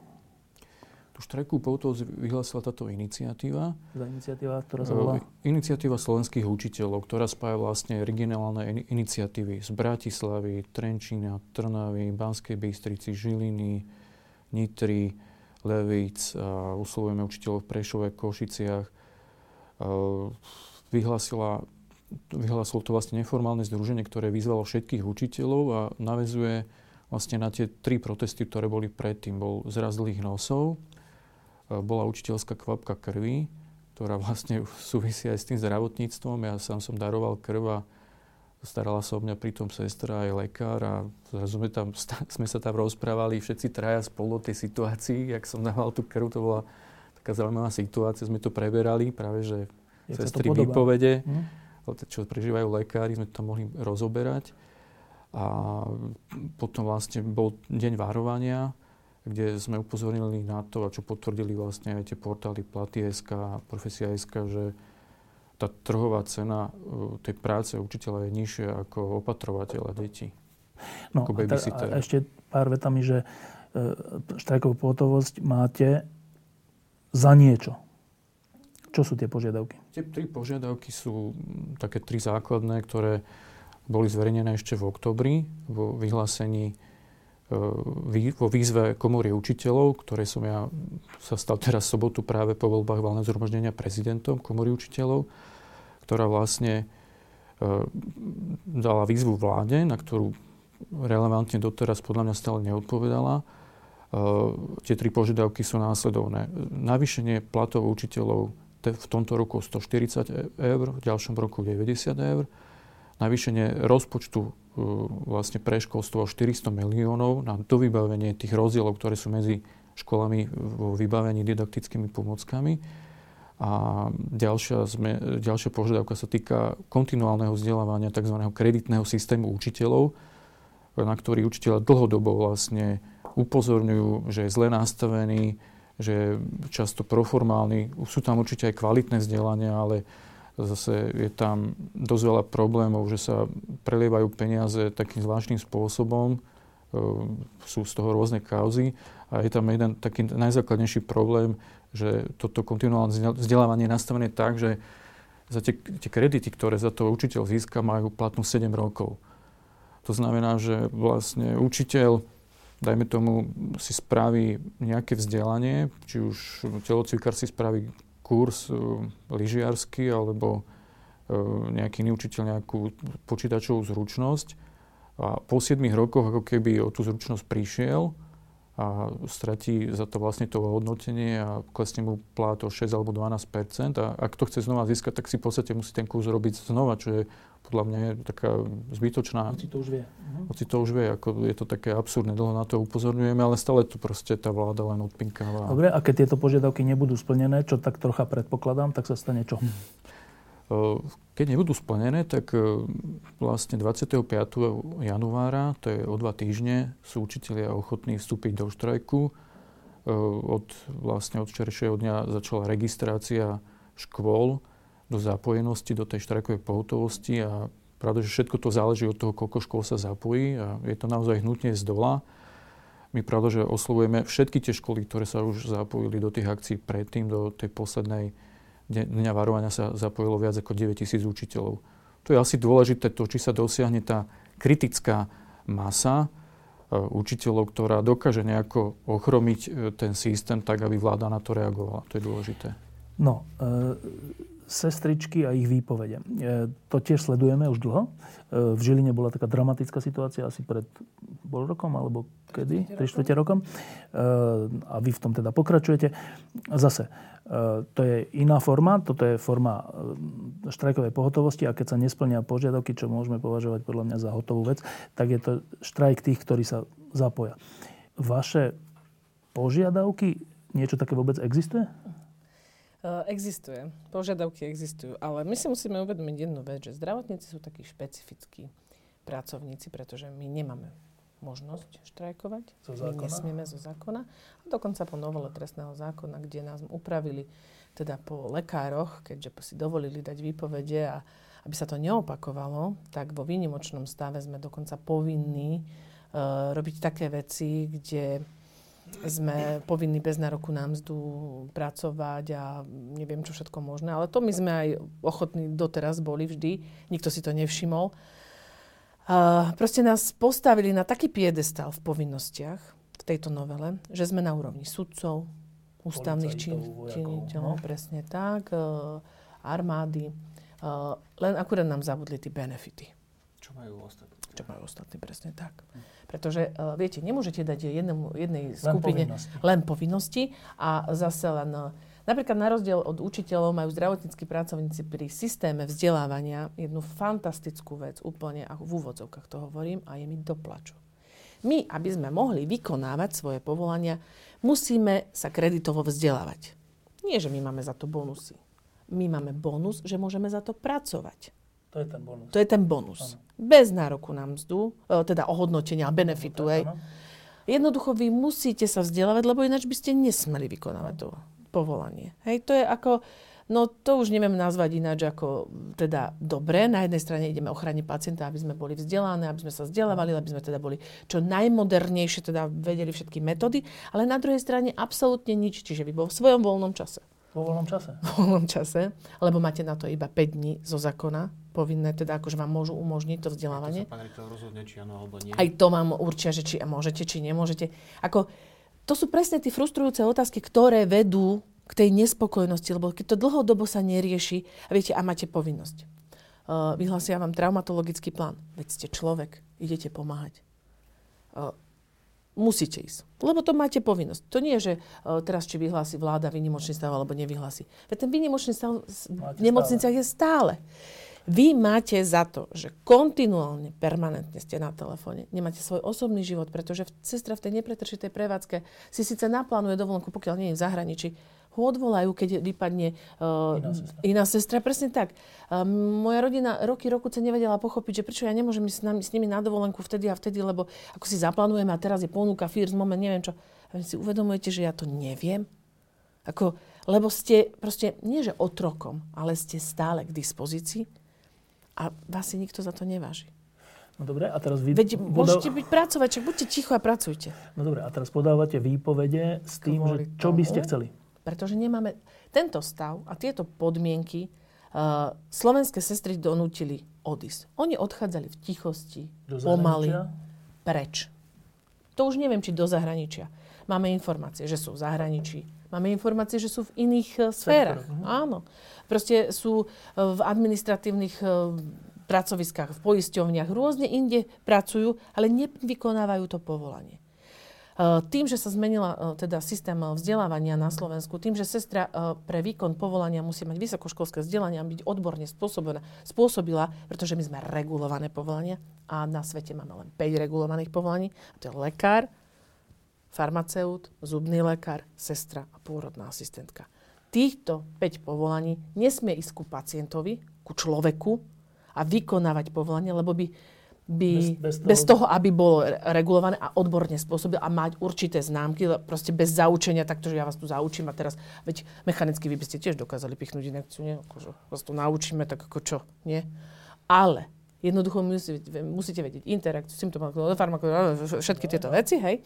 Tu štrajku pohotovosť vyhlásila táto iniciatíva. Za iniciatíva, ktorá sa volá? Iniciatíva slovenských učiteľov, ktorá spája vlastne regionálne iniciatívy z Bratislavy, Trenčína, Trnavy, Banskej Bystrici, Žiliny, Nitry, Levíc, a uslovujeme učiteľov v Prešove, Košiciach. Vyhlásila, vyhlásilo to vlastne neformálne združenie, ktoré vyzvalo všetkých učiteľov a navezuje vlastne na tie tri protesty, ktoré boli predtým. Bol zraz dlhých nosov, bola učiteľská kvapka krvi, ktorá vlastne súvisí aj s tým zdravotníctvom. Ja sám som daroval krv a starala sa o mňa pritom sestra aj lekár a zrazu sme, tam, sme sa tam rozprávali všetci traja spolu o tej situácii, jak som dával tú krv, to bola taká zaujímavá situácia, sme to preberali, práve že Jak sestry výpovede, hm? čo prežívajú lekári, sme to tam mohli rozoberať. A potom vlastne bol deň varovania, kde sme upozornili na to, a čo potvrdili vlastne aj tie portály Platy.sk a Profesia.sk, že tá trhová cena e, tej práce učiteľa je nižšia ako opatrovateľa detí. No ako a, ta, a ešte pár vetami, že e, štrajkovú pohotovosť máte za niečo. Čo sú tie požiadavky? Tie tri požiadavky sú také tri základné, ktoré boli zverejnené ešte v oktobri vo vyhlásení vo výzve komory učiteľov, ktoré som ja sa stal teraz sobotu práve po voľbách valného zhromaždenia prezidentom komory učiteľov, ktorá vlastne e, dala výzvu vláde, na ktorú relevantne doteraz podľa mňa stále neodpovedala. E, tie tri požiadavky sú následovné. Navýšenie platov učiteľov v tomto roku 140 eur, v ďalšom roku 90 eur, navýšenie rozpočtu e, vlastne pre školstvo o 400 miliónov na dovybavenie tých rozdielov, ktoré sú medzi školami vo vybavení didaktickými pomockami. A ďalšia, sme, ďalšia požiadavka sa týka kontinuálneho vzdelávania tzv. kreditného systému učiteľov, na ktorý učiteľa dlhodobo vlastne upozorňujú, že je zle nastavený, že je často proformálny. Sú tam určite aj kvalitné vzdelania, ale Zase je tam dosť veľa problémov, že sa prelievajú peniaze takým zvláštnym spôsobom, e, sú z toho rôzne kauzy a je tam jeden taký najzákladnejší problém, že toto kontinuálne vzdelávanie je nastavené tak, že za tie, tie kredity, ktoré za to učiteľ získa, majú platnú 7 rokov. To znamená, že vlastne učiteľ, dajme tomu, si spraví nejaké vzdelanie, či už telocvikár si spraví kurz uh, lyžiarsky alebo uh, nejaký iný učiteľ nejakú počítačovú zručnosť. A po 7 rokoch ako keby o tú zručnosť prišiel a stratí za to vlastne to hodnotenie a klesne mu plát o 6 alebo 12% a ak to chce znova získať, tak si v podstate musí ten kurz robiť znova, čo je podľa mňa je taká zbytočná. Hoci to už vie. Uh-huh. Hoci to už vie, ako je to také absurdné, dlho na to upozorňujeme, ale stále to proste tá vláda len odpinkáva. Dobre, a keď tieto požiadavky nebudú splnené, čo tak trocha predpokladám, tak sa stane čo? Keď nebudú splnené, tak vlastne 25. januára, to je o dva týždne, sú učitelia ochotní vstúpiť do štrajku. Od, vlastne od včerajšieho dňa začala registrácia škôl do zapojenosti, do tej štrajkovej pohotovosti a pravda, že všetko to záleží od toho, koľko škôl sa zapojí a je to naozaj hnutne z dola. My pravda, že oslovujeme všetky tie školy, ktoré sa už zapojili do tých akcií predtým, do tej poslednej dňa varovania sa zapojilo viac ako 9 tisíc učiteľov. To je asi dôležité, to, či sa dosiahne tá kritická masa e, učiteľov, ktorá dokáže nejako ochromiť e, ten systém tak, aby vláda na to reagovala. To je dôležité. No, e, sestričky a ich výpovede. E, to tiež sledujeme už dlho. E, v Žiline bola taká dramatická situácia asi pred pol rokom, alebo kedy? 3 4 rokom. E, a vy v tom teda pokračujete. Zase, to je iná forma, toto je forma štrajkovej pohotovosti a keď sa nesplnia požiadavky, čo môžeme považovať podľa mňa za hotovú vec, tak je to štrajk tých, ktorí sa zapoja. Vaše požiadavky, niečo také vôbec existuje? Existuje. Požiadavky existujú. Ale my si musíme uvedomiť jednu vec, že zdravotníci sú takí špecifickí pracovníci, pretože my nemáme možnosť štrajkovať. Zo zákona? My nesmieme zo zákona. A dokonca po novele trestného zákona, kde nás upravili teda po lekároch, keďže si dovolili dať výpovede a aby sa to neopakovalo, tak vo výnimočnom stave sme dokonca povinní uh, robiť také veci, kde sme povinní bez nároku na mzdu pracovať a neviem čo všetko možné. Ale to my sme aj ochotní doteraz boli vždy. Nikto si to nevšimol. Uh, proste nás postavili na taký piedestal v povinnostiach v tejto novele, že sme na úrovni sudcov, ústavných činiteľov, no. presne tak, uh, armády. Uh, len akurát nám zabudli tie benefity. Čo majú ostatní? Čo majú ostatní, presne tak. Pretože, uh, viete, nemôžete dať jednemu, jednej skupine len povinnosti. len povinnosti a zase len uh, Napríklad na rozdiel od učiteľov majú zdravotníckí pracovníci pri systéme vzdelávania jednu fantastickú vec, úplne v úvodzovkách to hovorím, a je mi doplaču. My, aby sme mohli vykonávať svoje povolania, musíme sa kreditovo vzdelávať. Nie, že my máme za to bonusy. My máme bonus, že môžeme za to pracovať. To je ten bonus. To je ten bonus. Ano. Bez nároku na mzdu, e, teda ohodnotenia, benefitu. No, Jednoducho vy musíte sa vzdelávať, lebo ináč by ste nesmeli vykonávať to povolanie. Hej, to je ako, no to už neviem nazvať ináč ako teda dobre. Na jednej strane ideme ochrane pacienta, aby sme boli vzdelané, aby sme sa vzdelávali, aby sme teda boli čo najmodernejšie, teda vedeli všetky metódy, ale na druhej strane absolútne nič, čiže vy vo svojom voľnom čase. Vo voľnom čase. Vo voľnom čase, lebo máte na to iba 5 dní zo zákona, povinné, teda akože vám môžu umožniť to vzdelávanie. To sa rozhodne, či áno alebo nie. Aj to vám určia, že či môžete, či nemôžete. Ako, to sú presne tie frustrujúce otázky, ktoré vedú k tej nespokojnosti, lebo keď to dlhodobo sa nerieši, a viete, a máte povinnosť. Uh, vyhlasia vám traumatologický plán. Veď ste človek, idete pomáhať. Uh, musíte ísť. Lebo to máte povinnosť. To nie je, že uh, teraz či vyhlási vláda výnimočný stav alebo nevyhlási. Veď ten výnimočný stav v nemocniciach je stále. Vy máte za to, že kontinuálne, permanentne ste na telefóne, nemáte svoj osobný život, pretože sestra v tej nepretržitej prevádzke si síce naplánuje dovolenku, pokiaľ nie je v zahraničí, ho odvolajú, keď vypadne uh, iná, sestra. iná sestra. Presne tak. Uh, moja rodina roky, roku sa nevedela pochopiť, že prečo ja nemôžem ísť s, nami, s nimi na dovolenku vtedy a vtedy, lebo ako si zaplánujeme a teraz je ponuka, first moment, neviem čo. A vy si uvedomujete, že ja to neviem? Ako, lebo ste proste, nie že otrokom, ale ste stále k dispozícii a vás si nikto za to neváži. No dobre, a teraz vy... Veď môžete byť pracovať, čak buďte ticho a pracujte. No dobre, a teraz podávate výpovede s tým, Kvôli že čo by ste chceli? Pretože nemáme... Tento stav a tieto podmienky uh, slovenské sestry donútili odísť. Oni odchádzali v tichosti, pomaly, preč. To už neviem, či do zahraničia. Máme informácie, že sú v zahraničí. Máme informácie, že sú v iných uh, sférach. Sektor, uh-huh. Áno. Proste sú uh, v administratívnych uh, pracoviskách, v poisťovniach, rôzne inde pracujú, ale nevykonávajú to povolanie. Tým, že sa zmenila teda systém vzdelávania na Slovensku, tým, že sestra pre výkon povolania musí mať vysokoškolské vzdelanie a byť odborne spôsobená, spôsobila, pretože my sme regulované povolania a na svete máme len 5 regulovaných povolaní. A to je lekár, farmaceut, zubný lekár, sestra a pôrodná asistentka. Týchto 5 povolaní nesmie ísť ku pacientovi, ku človeku a vykonávať povolanie, lebo by by, bez, bez, toho... bez toho, aby bolo regulované a odborne spôsobil a mať určité známky, proste bez zaučenia, takto, že ja vás tu zaučím a teraz, veď mechanicky vy by ste tiež dokázali pichnúť inekciu, nie? Akože vás tu naučíme, tak ako čo, nie? Ale jednoducho musíte, musíte vedieť interakciu, symptomatológiu, farmakológiu, všetky tieto veci, hej?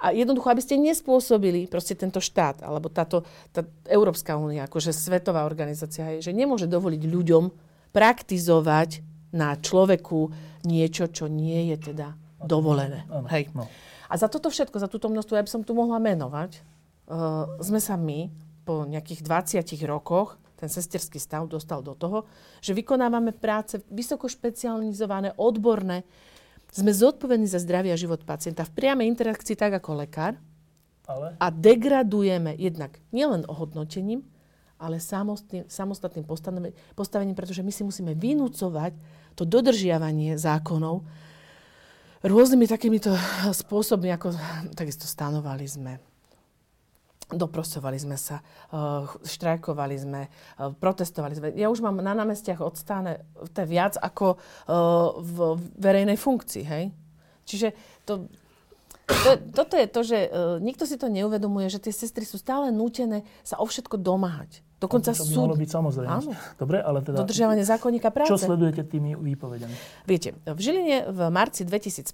A jednoducho, aby ste nespôsobili proste tento štát, alebo táto tá Európska únia, akože svetová organizácia, hej, že nemôže dovoliť ľuďom praktizovať na človeku niečo, čo nie je teda dovolené. Hej. No. A za toto všetko, za túto množstvo, ja by som tu mohla menovať, uh, sme sa my po nejakých 20 rokoch ten sesterský stav dostal do toho, že vykonávame práce vysoko špecializované, odborné. Sme zodpovední za zdravie a život pacienta v priamej interakcii tak ako lekár. Ale? A degradujeme jednak nielen ohodnotením, ale samostatným, samostatným postavením, pretože my si musíme vynúcovať to dodržiavanie zákonov rôznymi takýmito spôsobmi, ako takisto stanovali sme Doprosovali sme sa, uh, štrajkovali sme, uh, protestovali sme. Ja už mám na námestiach odstáne to viac ako uh, v verejnej funkcii, hej? Čiže to, to, toto je to, že nikto si to neuvedomuje, že tie sestry sú stále nútené sa o všetko domáhať. Dokonca to by súd... byť samozrejme. Áno. Dobre, ale teda... Dodržiavanie zákonníka práce. Čo sledujete tými výpovediami? Viete, v Žiline v marci 2015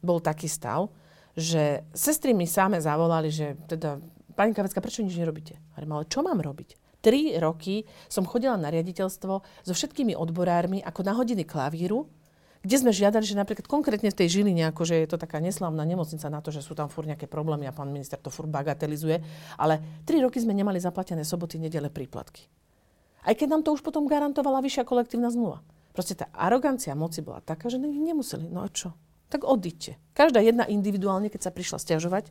bol taký stav, že sestry mi same zavolali, že teda, pani Kavecka, prečo nič nerobíte? Ale čo mám robiť? Tri roky som chodila na riaditeľstvo so všetkými odborármi ako na hodiny klavíru kde sme žiadali, že napríklad konkrétne v tej Žiline, akože je to taká neslavná nemocnica na to, že sú tam fur nejaké problémy a pán minister to fur bagatelizuje, ale tri roky sme nemali zaplatené soboty, nedele, príplatky. Aj keď nám to už potom garantovala vyššia kolektívna zmluva. Proste tá arogancia moci bola taká, že nemuseli. No a čo? Tak odíďte. Každá jedna individuálne, keď sa prišla stiažovať,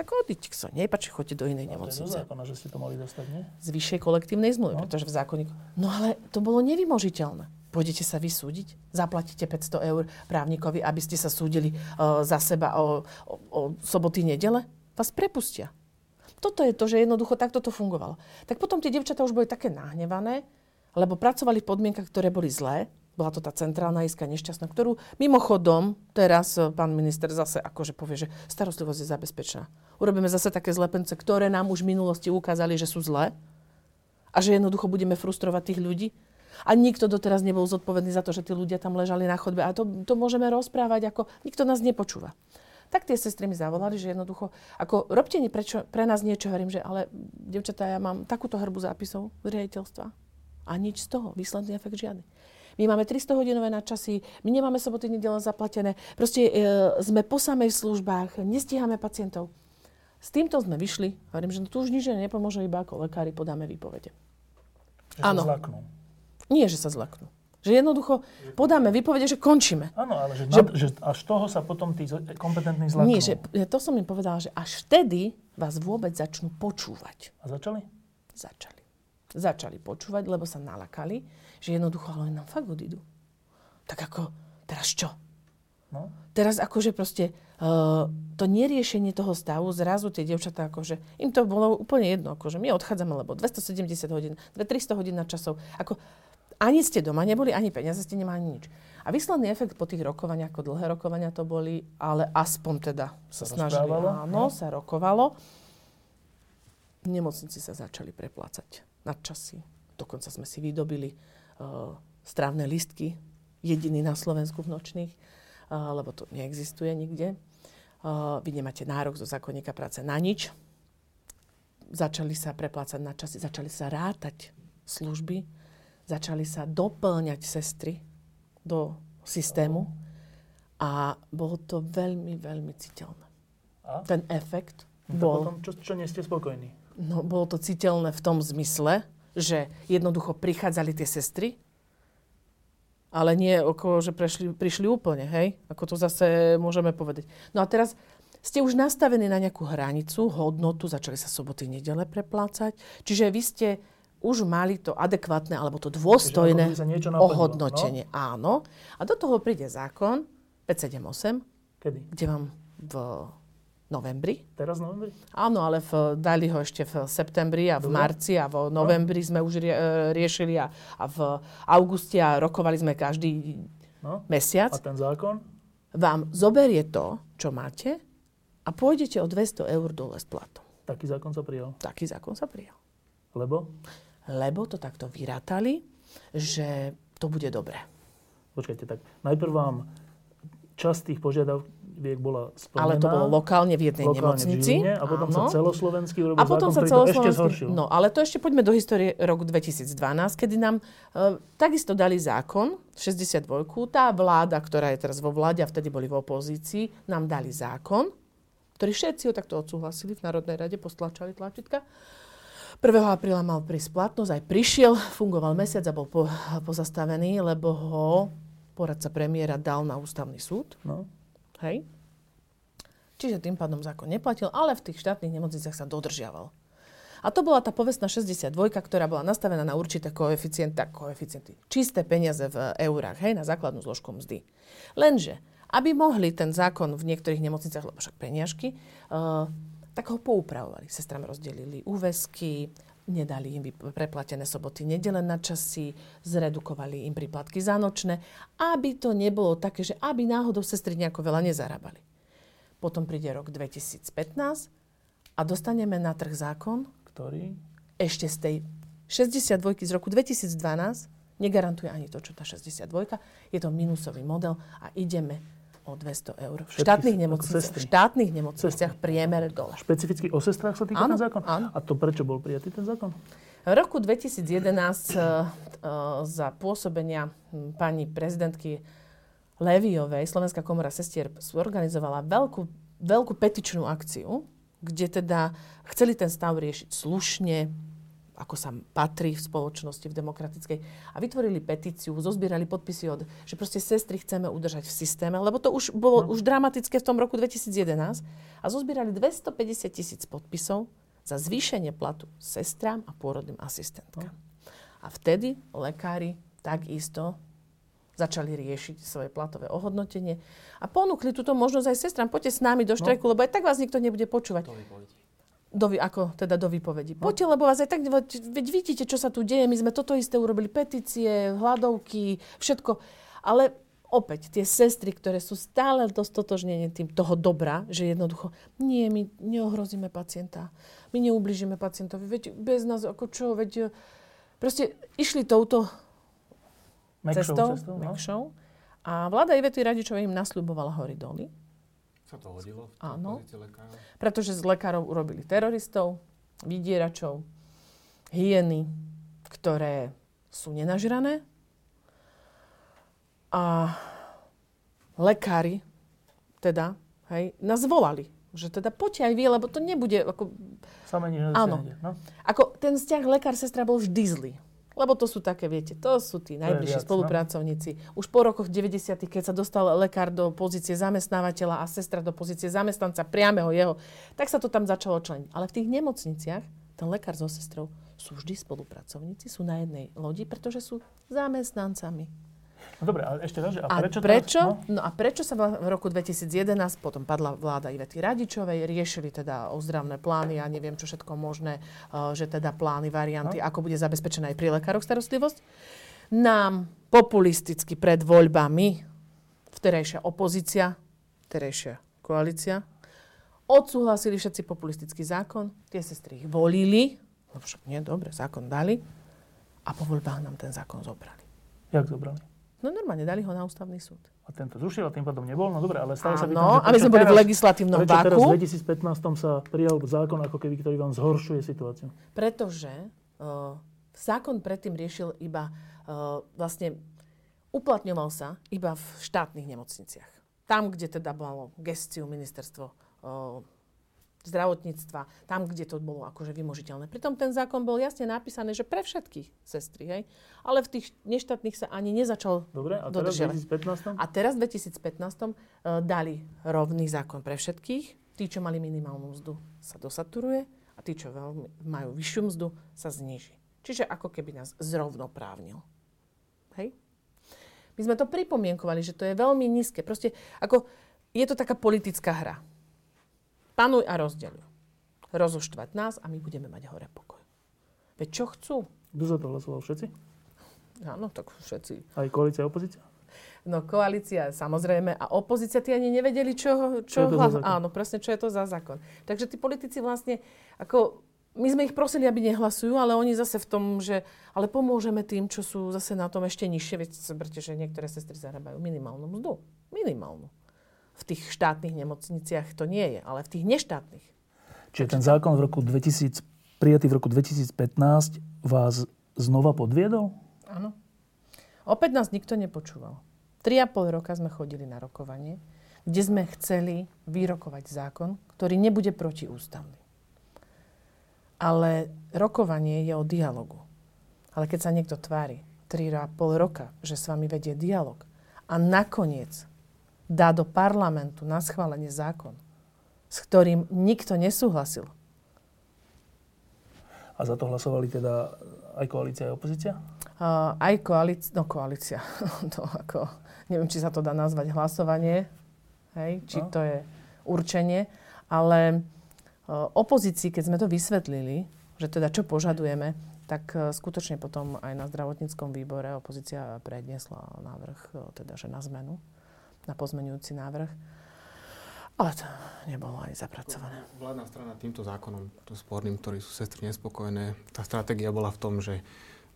tak odíďte, sa nepáči, choďte do inej nemocnice. Zákona, že ste to mali dostať, nie? Z vyššej kolektívnej zmluvy, no. pretože v zákonníku... No ale to bolo nevymožiteľné. Pôjdete sa vysúdiť? Zaplatíte 500 eur právnikovi, aby ste sa súdili uh, za seba o, o, o soboty, nedele? Vás prepustia. Toto je to, že jednoducho takto to fungovalo. Tak potom tie devčatá už boli také nahnevané, lebo pracovali v podmienkach, ktoré boli zlé. Bola to tá centrálna iska nešťastná, ktorú mimochodom teraz e, pán minister zase akože povie, že starostlivosť je zabezpečená. Urobíme zase také zlepence, ktoré nám už v minulosti ukázali, že sú zlé a že jednoducho budeme frustrovať tých ľudí. A nikto doteraz nebol zodpovedný za to, že tí ľudia tam ležali na chodbe. A to, to môžeme rozprávať, ako nikto nás nepočúva. Tak tie sestry mi zavolali, že jednoducho, ako robte nie prečo, pre nás niečo, hovorím, že ale, devčatá, ja mám takúto hrbu zápisov z riaditeľstva. A nič z toho, výsledný efekt žiadny. My máme 300-hodinové nadčasy, my nemáme soboty, nedele zaplatené, proste e, sme po samej službách, nestíhame pacientov. S týmto sme vyšli, hovorím, že no tu už nič nepomôže, iba ako lekári podáme výpovede. Áno. Nie, že sa zlaknú. Že jednoducho podáme výpovede, že končíme. Áno, ale že, že, nad, že až toho sa potom tí kompetentní zlaknú. Nie, že to som im povedala, že až vtedy vás vôbec začnú počúvať. A začali? Začali. Začali počúvať, lebo sa nalakali, že jednoducho, ale nám fakt odídu. Tak ako, teraz čo? No? Teraz akože proste uh, to neriešenie toho stavu, zrazu tie devčatá, akože im to bolo úplne jedno, akože my odchádzame, lebo 270 hodín, 300 hodín na časov, ako ani ste doma neboli, ani peniaze ste nemali nič. A výsledný efekt po tých rokovaniach, ako dlhé rokovania to boli, ale aspoň teda sa, snažili. Áno, no. sa rokovalo. V nemocnici sa začali preplácať na časy. Dokonca sme si vydobili strávne listky, jediný na Slovensku v nočných, uh, lebo to neexistuje nikde. Uh, vy nemáte nárok zo zákonníka práce na nič. Začali sa preplácať na časy, začali sa rátať služby začali sa doplňať sestry do systému a bolo to veľmi, veľmi citeľné. A? Ten efekt bol... Potom, čo, čo nie ste spokojní? No, bolo to citeľné v tom zmysle, že jednoducho prichádzali tie sestry, ale nie okolo, že prešli, prišli úplne, hej? Ako to zase môžeme povedať. No a teraz ste už nastavení na nejakú hranicu, hodnotu, začali sa soboty, nedele preplácať. Čiže vy ste už mali to adekvátne alebo to dôstojné ohodnotenie. No? Áno. A do toho príde zákon 578, Kedy? kde vám v novembri. Teraz novembri? Áno, ale v, dali ho ešte v septembri a v Dobre. marci a v novembri sme už rie, e, riešili a, a v auguste a rokovali sme každý No. mesiac, A ten zákon? vám zoberie to, čo máte a pôjdete o 200 eur dole s platom. Taký zákon sa prijal. Taký zákon sa prijal. Lebo? Lebo to takto vyrátali, že to bude dobré. Počkajte, tak najprv vám časť tých požiadaviek bola splnená. Ale to bolo lokálne v jednej lokálne v nemocnici. Žiline a potom sa Áno. celoslovenský urobil A potom zákon, sa ktorý to ešte celoslovenský... zhoršil. No, ale to ešte poďme do histórie roku 2012, kedy nám e, takisto dali zákon, 62 tá vláda, ktorá je teraz vo vláde a vtedy boli v opozícii, nám dali zákon, ktorý všetci ho takto odsúhlasili v Národnej rade, postlačali tlačítka. 1. apríla mal prísť platnosť, aj prišiel, fungoval mesiac a bol po, pozastavený, lebo ho poradca premiéra dal na ústavný súd. No. Hej? Čiže tým pádom zákon neplatil, ale v tých štátnych nemocniciach sa dodržiaval. A to bola tá povestná 62, ktorá bola nastavená na určité koeficienty, koeficienty, čisté peniaze v eurách, hej, na základnú zložku mzdy. Lenže, aby mohli ten zákon v niektorých nemocniciach, lebo však peniažky, uh, tak ho poupravovali. Sestram rozdelili úvesky, nedali im preplatené soboty, nedele na časy, zredukovali im príplatky za nočné, aby to nebolo také, že aby náhodou sestry nejako veľa nezarábali. Potom príde rok 2015 a dostaneme na trh zákon, Ktorý? ešte z tej 62 z roku 2012 negarantuje ani to, čo tá 62. Je to minusový model a ideme o 200 eur. V štátnych sestry. v štátnych nemocniciach priemer dole. Špecificky o sestrách sa týka Áno, ten zákon? áno. A to prečo bol prijatý ten zákon? V roku 2011 uh, uh, za pôsobenia hm, pani prezidentky Leviovej Slovenská komora sestier zorganizovala veľkú, veľkú petičnú akciu, kde teda chceli ten stav riešiť slušne, ako sa patrí v spoločnosti, v demokratickej. A vytvorili petíciu, zozbierali podpisy od, že proste sestry chceme udržať v systéme, lebo to už bolo no. už dramatické v tom roku 2011. A zozbierali 250 tisíc podpisov za zvýšenie platu sestrám a pôrodným asistentkám. A vtedy lekári takisto začali riešiť svoje platové ohodnotenie a ponúkli túto možnosť aj sestram. Poďte s nami do štrajku, no. lebo aj tak vás nikto nebude počúvať. Do, ako teda do výpovedí. Poďte, lebo vás aj tak, veď vidíte, čo sa tu deje. My sme toto isté urobili, petície, hladovky, všetko. Ale opäť, tie sestry, ktoré sú stále dostotožnenie tým toho dobra, že jednoducho, nie, my neohrozíme pacienta, my neublížime pacientovi, veď bez nás, ako čo, veď proste išli touto Mekšou cestou, cestou, no? A vláda Ivety Radičovej im nasľubovala hory doly, Sa to hodilo v Áno. lekárov? pretože z lekárov urobili teroristov, vydieračov, hyeny, ktoré sú nenažrané. A lekári teda, hej, nás volali, že teda poďte aj vy, lebo to nebude, ako, Samé nič Áno. No? ako ten vzťah lekár-sestra bol vždy zlý. Lebo to sú také, viete, to sú tí najbližší viac, no. spolupracovníci. Už po rokoch 90 keď sa dostal lekár do pozície zamestnávateľa a sestra do pozície zamestnanca priameho jeho, tak sa to tam začalo členiť. Ale v tých nemocniciach ten lekár so sestrou sú vždy spolupracovníci, sú na jednej lodi, pretože sú zamestnancami. No dobre, ale ešte že a A prečo? prečo, Teraz, no? no a prečo sa v roku 2011, potom padla vláda Ivety Radičovej, riešili teda ozdravné plány a neviem čo všetko možné, uh, že teda plány, varianty, No. ako bude zabezpečená aj pri lekároch starostlivosť. Nám populisticky pred voľbami vterejšia opozícia, vterejšia koalícia, odsúhlasili všetci populistický zákon, tie sestry ich volili, no však nie, dobre, zákon dali a po voľbách nám ten zákon zobrali. Jak zobrali? No normálne, dali ho na ústavný súd. A tento zrušil a tým pádom nebol? No dobre, ale stále sa pýtam, že a my sme boli v teraz- legislatívnom Prečo teraz váku, v 2015 sa prijal zákon, ako keby, ktorý vám zhoršuje situáciu? pretože uh, zákon predtým riešil iba, uh, vlastne uplatňoval sa iba v štátnych nemocniciach. Tam, kde teda malo gestiu ministerstvo uh, zdravotníctva, tam, kde to bolo akože vymožiteľné. Pritom ten zákon bol jasne napísaný, že pre všetkých sestry, hej? Ale v tých neštátnych sa ani nezačal Dobre, a teraz v dodržiavať. 2015? A teraz v 2015 uh, dali rovný zákon pre všetkých. Tí, čo mali minimálnu mzdu, sa dosaturuje a tí, čo veľmi, majú vyššiu mzdu, sa zníži. Čiže ako keby nás zrovnoprávnil. Hej? My sme to pripomienkovali, že to je veľmi nízke. Proste ako, je to taká politická hra. Panuj a rozdeľuj. Rozoštvať nás a my budeme mať hore pokoj. Veď čo chcú? Kto za to hlasoval? Všetci? Áno, tak všetci Aj koalícia a opozícia? No koalícia samozrejme a opozícia, tí ani nevedeli, čo, čo, čo hlas... Áno, presne, čo je to za zákon. Takže tí politici vlastne, ako my sme ich prosili, aby nehlasujú, ale oni zase v tom, že ale pomôžeme tým, čo sú zase na tom ešte nižšie. Veď že niektoré sestry zarábajú minimálnu mzdu. Minimálnu. V tých štátnych nemocniciach to nie je, ale v tých neštátnych. Čiže ten zákon v roku 2000, prijatý v roku 2015 vás znova podviedol? Áno. Opäť nás nikto nepočúval. 3,5 roka sme chodili na rokovanie, kde sme chceli vyrokovať zákon, ktorý nebude protiústavný. Ale rokovanie je o dialogu. Ale keď sa niekto tvári 3,5 roka, že s vami vedie dialog a nakoniec dá do parlamentu na schválenie zákon, s ktorým nikto nesúhlasil. A za to hlasovali teda aj koalícia, aj opozícia? Uh, aj koalícia, no koalícia, to ako neviem, či sa to dá nazvať hlasovanie, hej, či no. to je určenie, ale uh, opozícii, keď sme to vysvetlili, že teda čo požadujeme, tak uh, skutočne potom aj na zdravotníckom výbore opozícia predniesla návrh, uh, teda že na zmenu, na pozmenujúci návrh. Ale to nebolo aj zapracované. Vládna strana týmto zákonom, to sporným, ktorí sú sestry nespokojné, tá stratégia bola v tom, že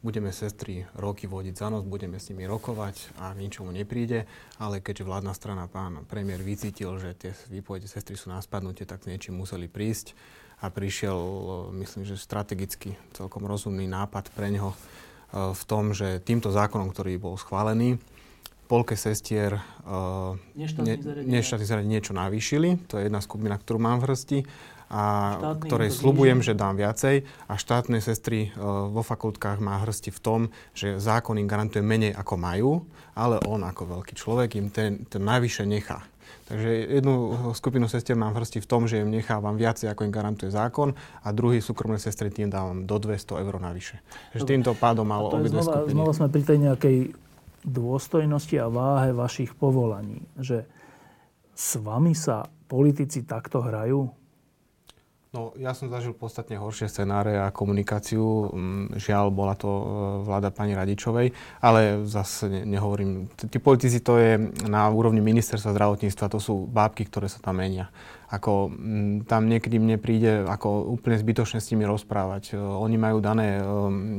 budeme sestry roky vodiť za nos, budeme s nimi rokovať a ničomu nepríde, ale keďže vládna strana pán premiér vycítil, že tie výpovede sestry sú na spadnutie, tak s niečím museli prísť a prišiel, myslím, že strategicky celkom rozumný nápad pre neho e, v tom, že týmto zákonom, ktorý bol schválený, polke sestier uh, neštátnych zariadení niečo navýšili. To je jedna skupina, ktorú mám v hrsti a Štátny ktorej slubujem, že dám viacej a štátne sestry uh, vo fakultkách má hrsti v tom, že zákon im garantuje menej ako majú, ale on ako veľký človek im ten, ten najvyššie nechá. Takže jednu skupinu sestier mám v hrsti v tom, že im nechávam viacej, ako im garantuje zákon a druhý súkromné sestry tým dávam do 200 eur navyše. Takže týmto pádom malo obidve znova, skupiny. Znova sme pri tej nejakej dôstojnosti a váhe vašich povolaní. Že s vami sa politici takto hrajú? No, ja som zažil podstatne horšie scenáre a komunikáciu. Mm, žiaľ, bola to e, vláda pani Radičovej, ale zase ne, nehovorím. Tí politici to je na úrovni ministerstva zdravotníctva, to sú bábky, ktoré sa tam menia. Ako, mm, tam niekedy mne príde ako úplne zbytočne s nimi rozprávať. E, oni majú dané um,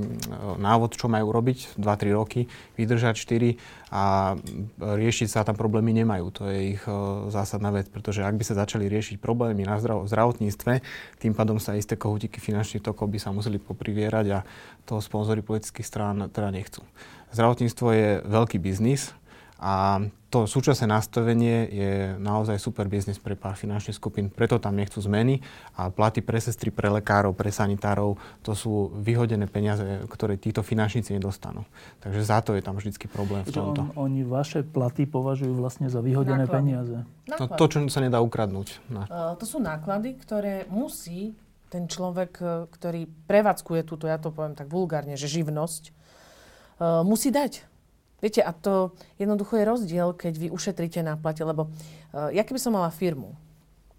návod, čo majú robiť, 2-3 roky, vydržať 4 a riešiť sa tam problémy nemajú. To je ich zásadná vec, pretože ak by sa začali riešiť problémy na zdravotníctve, tým pádom sa isté kohutiky finančných tokov by sa museli poprivierať a to sponzory politických strán teda nechcú. Zdravotníctvo je veľký biznis, a to súčasné nastavenie je naozaj super biznis pre pár finančných skupín, preto tam nechcú zmeny a platy pre sestry, pre lekárov, pre sanitárov, to sú vyhodené peniaze, ktoré títo finančníci nedostanú. Takže za to je tam vždycky problém v tomto. On, oni vaše platy považujú vlastne za vyhodené náklady. peniaze. To, to, čo sa nedá ukradnúť. Na. Uh, to sú náklady, ktoré musí ten človek, e, ktorý prevádzkuje túto, ja to poviem tak vulgárne, že živnosť, uh, musí dať Viete, a to jednoducho je rozdiel, keď vy ušetríte na plate, lebo uh, ja keby som mala firmu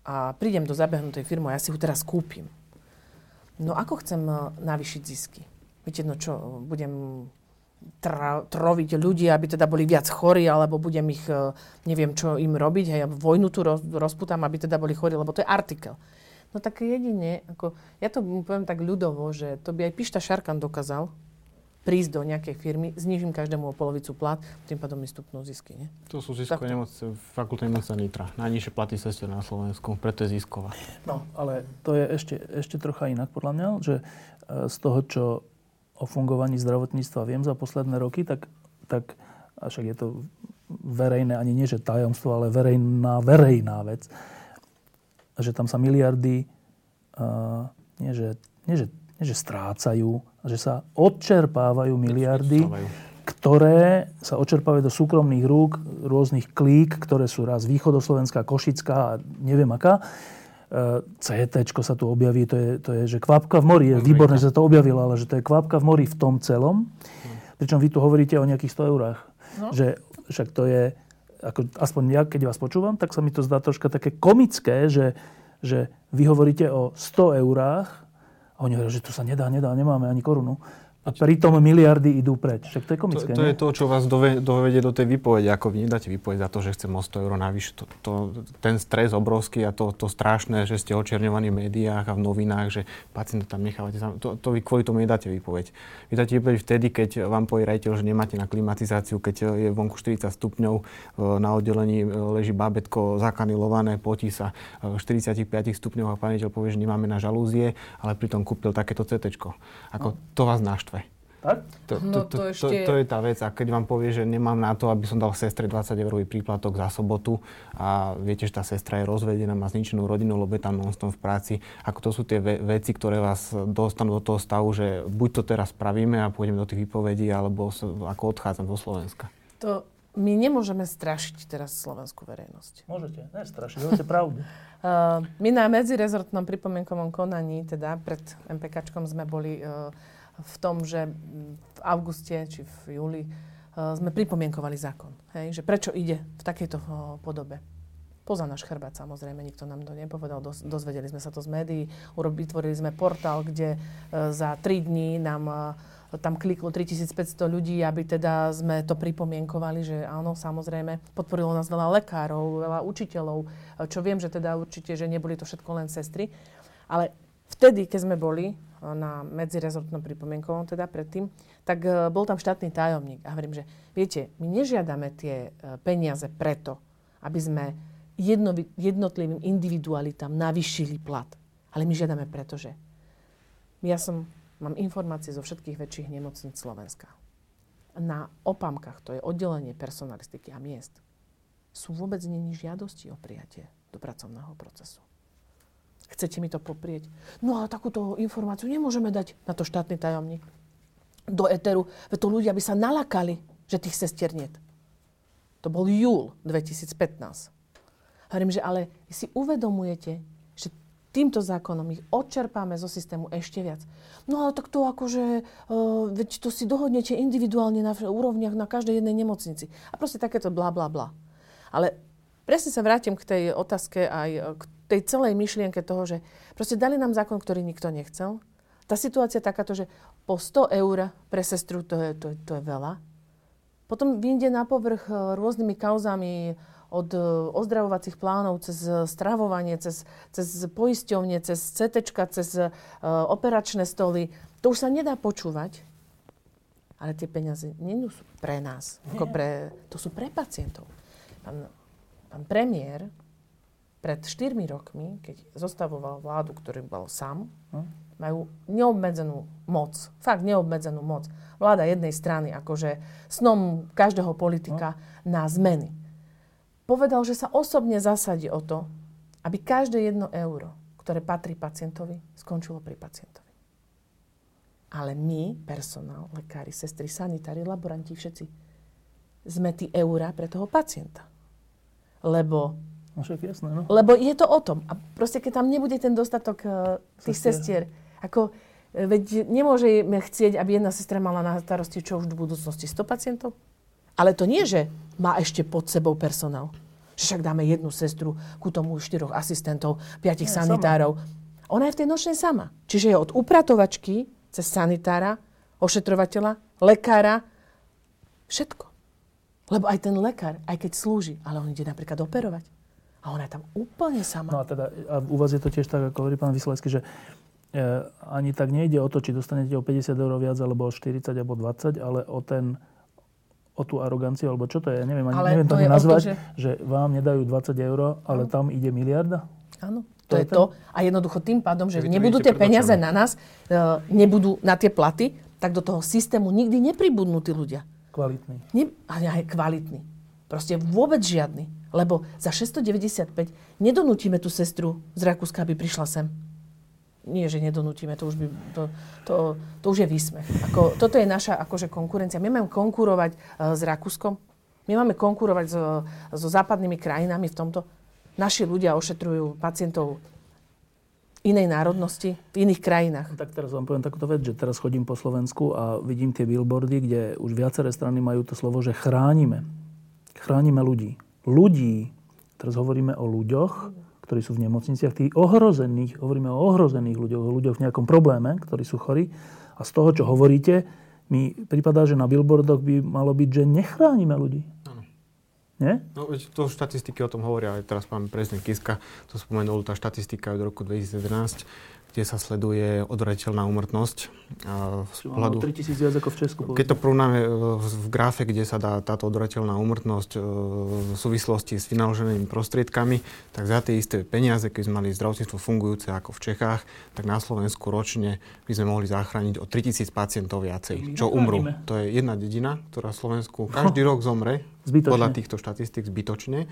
a prídem do zabehnutej firmy a ja si ho teraz kúpim, no ako chcem uh, navýšiť zisky? Viete, no čo, budem tra- troviť ľudí, aby teda boli viac chorí, alebo budem ich, uh, neviem čo im robiť, hej, vojnu tu roz, rozputám, aby teda boli chorí, lebo to je artikel. No tak jedine, ako, ja to poviem tak ľudovo, že to by aj Pišta Šarkan dokázal, prísť do nejakej firmy, znižím každému o polovicu plat, tým pádom mi stupnú zisky. Nie? To sú ziskové nemocnice, fakultné nemocnice Nitra. Najnižšie platy sestier na Slovensku, preto je zisková. No, ale to je ešte, ešte trocha inak podľa mňa, že e, z toho, čo o fungovaní zdravotníctva viem za posledné roky, tak, tak a však je to verejné, ani nie že tajomstvo, ale verejná, verejná vec, že tam sa miliardy uh, nie, že, nie, že, nie, že strácajú, že sa odčerpávajú miliardy, ktoré sa odčerpávajú do súkromných rúk rôznych klík, ktoré sú raz východoslovenská, košická a neviem aká. E, CT sa tu objaví, to je, to je že kvapka v mori. Je výborné, že sa to objavilo, ale že to je kvapka v mori v tom celom. Pričom vy tu hovoríte o nejakých 100 eurách. No. Že však to je, ako, aspoň ja, keď vás počúvam, tak sa mi to zdá troška také komické, že, že vy hovoríte o 100 eurách a oni hovoria, že to sa nedá, nedá, nemáme ani korunu. A pritom miliardy idú preč. Však to je komické, To, to je to, čo vás dove, dovedie do tej výpovede. Ako vy nedáte výpoveď za to, že chcem o 100 eur navyše. To, to, ten stres obrovský a to, to strašné, že ste očerňovaní v médiách a v novinách, že pacienta tam nechávate. To, to vy kvôli tomu nedáte výpoveď. Vy dáte výpoveď vtedy, keď vám povie rejiteľ, že nemáte na klimatizáciu, keď je vonku 40 stupňov, e, na oddelení e, leží bábetko zakanilované, potí sa v 45 stupňoch a pán povie, že nemáme na žalúzie, ale pritom kúpil takéto CT. Ako to vás naštve. Tak? To, no, to, to, to, ešte... to, to je tá vec. A keď vám povie, že nemám na to, aby som dal sestre 20 eurový príplatok za sobotu a viete, že tá sestra je rozvedená, má zničenú rodinu, lebo je tam non v práci, ako to sú tie ve- veci, ktoré vás dostanú do toho stavu, že buď to teraz spravíme a pôjdeme do tých výpovedí, alebo ako odchádzam zo Slovenska. To my nemôžeme strašiť teraz slovenskú verejnosť. Môžete, ne strašiť, hovoríte pravdu. Uh, my na medzirezortnom pripomienkovom konaní, teda pred MPKčkom sme boli uh, v tom, že v auguste či v júli uh, sme pripomienkovali zákon. Hej? Že prečo ide v takejto podobe. Poza náš chrbát samozrejme, nikto nám to nepovedal, dozvedeli sme sa to z médií, vytvorili sme portál, kde za tri dní nám tam kliklo 3500 ľudí, aby teda sme to pripomienkovali, že áno, samozrejme, podporilo nás veľa lekárov, veľa učiteľov, čo viem, že teda určite, že neboli to všetko len sestry. Ale vtedy, keď sme boli na medzirezortnom pripomienkovom, teda predtým, tak e, bol tam štátny tajomník. A hovorím, že viete, my nežiadame tie e, peniaze preto, aby sme jedno, jednotlivým individualitám navyšili plat. Ale my žiadame preto, že ja som Mám informácie zo všetkých väčších nemocníc Slovenska. Na opamkách, to je oddelenie personalistiky a miest, sú vôbec není žiadosti o prijatie do pracovného procesu. Chcete mi to poprieť? No ale takúto informáciu nemôžeme dať na to štátny tajomník do eteru, veď to ľudia by sa nalakali, že tých sestier niet. To bol júl 2015. Hovorím, že ale si uvedomujete, týmto zákonom ich odčerpáme zo systému ešte viac. No ale tak to akože, uh, veď to si dohodnete individuálne na úrovniach na každej jednej nemocnici. A proste takéto bla bla bla. Ale presne sa vrátim k tej otázke aj e, k tej celej myšlienke toho, že proste dali nám zákon, ktorý nikto nechcel. Tá situácia takáto, že po 100 eur pre sestru to je, to, to je veľa. Potom vyjde na povrch e, rôznymi kauzami od e, ozdravovacích plánov cez e, stravovanie, cez, cez poisťovne, cez CT, cez uh, operačné stoly. To už sa nedá počúvať, ale tie peniaze nie sú pre nás. Ako pre, to sú pre pacientov. Pán, pán premiér pred 4 rokmi, keď zostavoval vládu, ktorý bol sám, hm? majú neobmedzenú moc. Fakt neobmedzenú moc. Vláda jednej strany, akože snom každého politika hm? na zmeny povedal, že sa osobne zasadí o to, aby každé jedno euro, ktoré patrí pacientovi, skončilo pri pacientovi. Ale my, personál, lekári, sestry, sanitári, laboranti, všetci, sme tí eurá pre toho pacienta. Lebo, no, však jasné, no. lebo je to o tom. A proste, keď tam nebude ten dostatok uh, tých sestier, ako, uh, veď nemôžeme chcieť, aby jedna sestra mala na starosti čo už v budúcnosti 100 pacientov? Ale to nie, že má ešte pod sebou personál. Však dáme jednu sestru, ku tomu štyroch asistentov, piatich Nie, sanitárov. Sama. Ona je v tej nočnej sama. Čiže je od upratovačky cez sanitára, ošetrovateľa, lekára, všetko. Lebo aj ten lekár, aj keď slúži, ale on ide napríklad operovať. A ona je tam úplne sama. No a teda, a u vás je to tiež tak, ako hovorí pán Vyslecký, že e, ani tak nejde o to, či dostanete o 50 eur viac, alebo o 40, alebo 20, ale o ten o tú aroganciu, alebo čo to je, neviem, ani, neviem to, to nazvať, to, že... že vám nedajú 20 eur, ale no. tam ide miliarda? Áno. To, to je to. A jednoducho tým pádom, že nebudú tie peniaze na nás, uh, nebudú na tie platy, tak do toho systému nikdy nepribudnú tí ľudia. Kvalitní. Ne, aj kvalitní. Proste vôbec žiadny. Lebo za 695 nedonútime tú sestru z Rakúska, aby prišla sem nie, že nedonútime, to už, by, to, to, to už je výsmech. Ako, toto je naša akože konkurencia. My máme konkurovať uh, s Rakúskom, my máme konkurovať so, so západnými krajinami v tomto. Naši ľudia ošetrujú pacientov inej národnosti v iných krajinách. Tak teraz vám poviem takúto vec, že teraz chodím po Slovensku a vidím tie billboardy, kde už viaceré strany majú to slovo, že chránime. Chránime ľudí. Ľudí, teraz hovoríme o ľuďoch, ktorí sú v nemocniciach, tých ohrozených, hovoríme o ohrozených ľuďoch, o ľuďoch v nejakom probléme, ktorí sú chorí, A z toho, čo hovoríte, mi prípada, že na billboardoch by malo byť, že nechránime ľudí. Nie? No, to štatistiky o tom hovoria, aj teraz pán prezident Kiska to spomenul, tá štatistika od roku 2011 kde sa sleduje odvrateľná úmrtnosť. Z pohľadu, 3000 viac ako v Česku. Keď to porovnáme e, v grafe, kde sa dá táto odvrateľná úmrtnosť e, v súvislosti s vynaloženými prostriedkami, tak za tie isté peniaze, keď sme mali zdravotníctvo fungujúce ako v Čechách, tak na Slovensku ročne by sme mohli zachrániť o 3000 pacientov viacej, čo umrú. To je jedna dedina, ktorá v Slovensku každý rok zomre, zbytočne. podľa týchto štatistík zbytočne.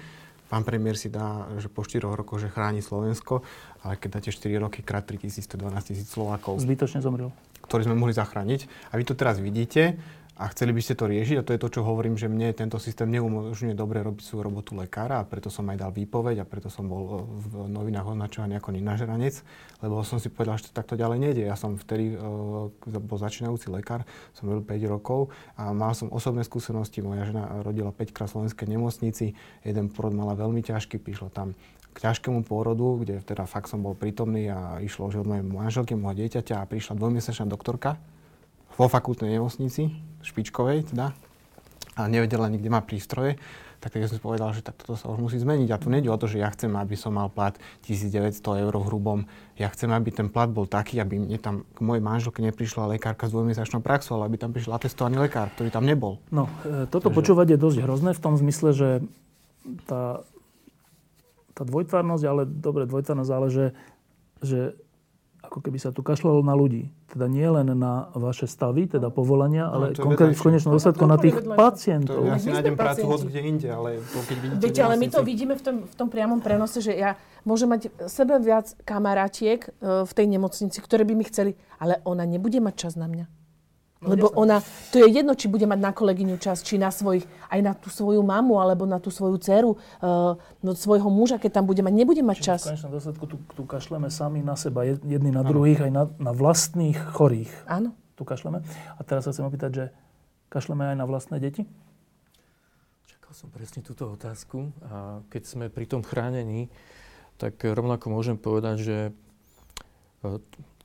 Pán premiér si dá, že po 4 rokoch, že chráni Slovensko, ale keď dáte 4 roky krát 3000, 112 tisíc Slovákov. Zbytočne zomrel. Ktorí sme mohli zachrániť. A vy to teraz vidíte a chceli by ste to riešiť a to je to, čo hovorím, že mne tento systém neumožňuje dobre robiť svoju robotu lekára a preto som aj dal výpoveď a preto som bol v novinách označovaný ako nenažranec, lebo som si povedal, že to takto ďalej nejde. Ja som vtedy uh, bol začínajúci lekár, som robil 5 rokov a mal som osobné skúsenosti. Moja žena rodila 5 krát slovenskej nemocnici, jeden porod mala veľmi ťažký, prišlo tam k ťažkému pôrodu, kde teda fakt som bol prítomný a išlo že od mojej manželky, môjho dieťaťa a prišla dvojmesačná doktorka vo fakultnej nemocnici, špičkovej teda, a nevedela nikde má prístroje, tak tak som si povedal, že tak toto sa už musí zmeniť. A tu nejde o to, že ja chcem, aby som mal plat 1900 eur v hrubom. Ja chcem, aby ten plat bol taký, aby mne tam k mojej manželke neprišla lekárka s dvojmesačnou praxou, ale aby tam prišiel atestovaný lekár, ktorý tam nebol. No, e, toto Takže... počúvať je dosť hrozné v tom zmysle, že tá, tá dvojtvárnosť, ale dobre, dvojtvárnosť, ale že, že ako keby sa tu kašľalo na ľudí. Teda nie len na vaše stavy, teda povolania, no, ale no, konkrétne v konečnom dôsledku na tých pacientov. To, ja si nájdem prácu hoď kde inde, ale to, keď vidíte... Viete, ale my to vidíme v tom, v tom priamom prenose, že ja môžem mať sebe viac kamarátiek e, v tej nemocnici, ktoré by mi chceli, ale ona nebude mať čas na mňa. No, Lebo ona, to je jedno, či bude mať na kolegyňu čas, či na svojich, aj na tú svoju mamu, alebo na tú svoju dceru, uh, no svojho muža, keď tam bude mať, nebude mať Čiže čas. V konečnom dôsledku tu, tu kašleme sami na seba, jedni na druhých, aj na, na vlastných chorých. Áno. Tu kašleme. A teraz sa chcem opýtať, že kašleme aj na vlastné deti? Čakal som presne túto otázku a keď sme pri tom chránení, tak rovnako môžem povedať, že e,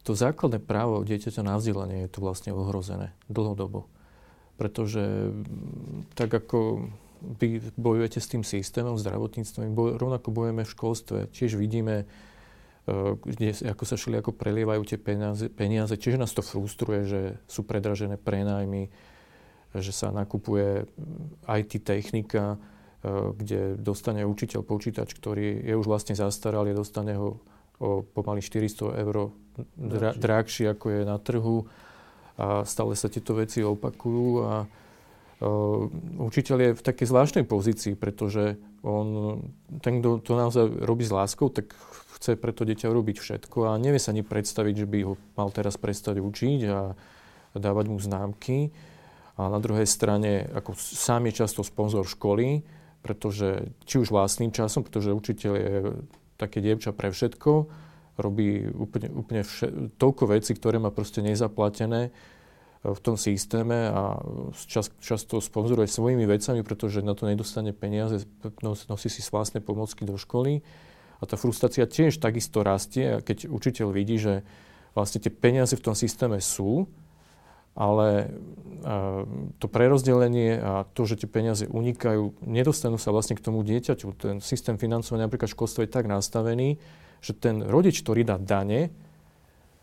to základné právo dieťaťa na vzdelanie je tu vlastne ohrozené dlhodobo. Pretože mm, tak ako vy bojujete s tým systémom boj, rovnako bojujeme v školstve. Tiež vidíme, uh, kde, ako sa šli, ako prelievajú tie peniaze, peniaze. Tiež nás to frustruje, že sú predražené prenájmy, že sa nakupuje mm, IT technika, uh, kde dostane učiteľ počítač, ktorý je už vlastne zastaralý, dostane ho o pomaly 400 eur dra, drahšie, ako je na trhu a stále sa tieto veci opakujú a uh, učiteľ je v takej zvláštnej pozícii, pretože on, ten, kto to naozaj robí s láskou, tak chce preto dieťa robiť všetko a nevie sa ani predstaviť, že by ho mal teraz prestať učiť a, a dávať mu známky. A na druhej strane, ako sám je často sponzor školy, pretože či už vlastným časom, pretože učiteľ je také dievča pre všetko, robí úplne, úplne vše, toľko vecí, ktoré má proste nezaplatené e, v tom systéme a čas, často sponzoruje svojimi vecami, pretože na to nedostane peniaze, nosí si vlastné pomocky do školy. A tá frustrácia tiež takisto rastie, keď učiteľ vidí, že vlastne tie peniaze v tom systéme sú, ale to prerozdelenie a to, že tie peniaze unikajú, nedostanú sa vlastne k tomu dieťaťu. Ten systém financovania napríklad školstva je tak nastavený, že ten rodič, ktorý dá dane,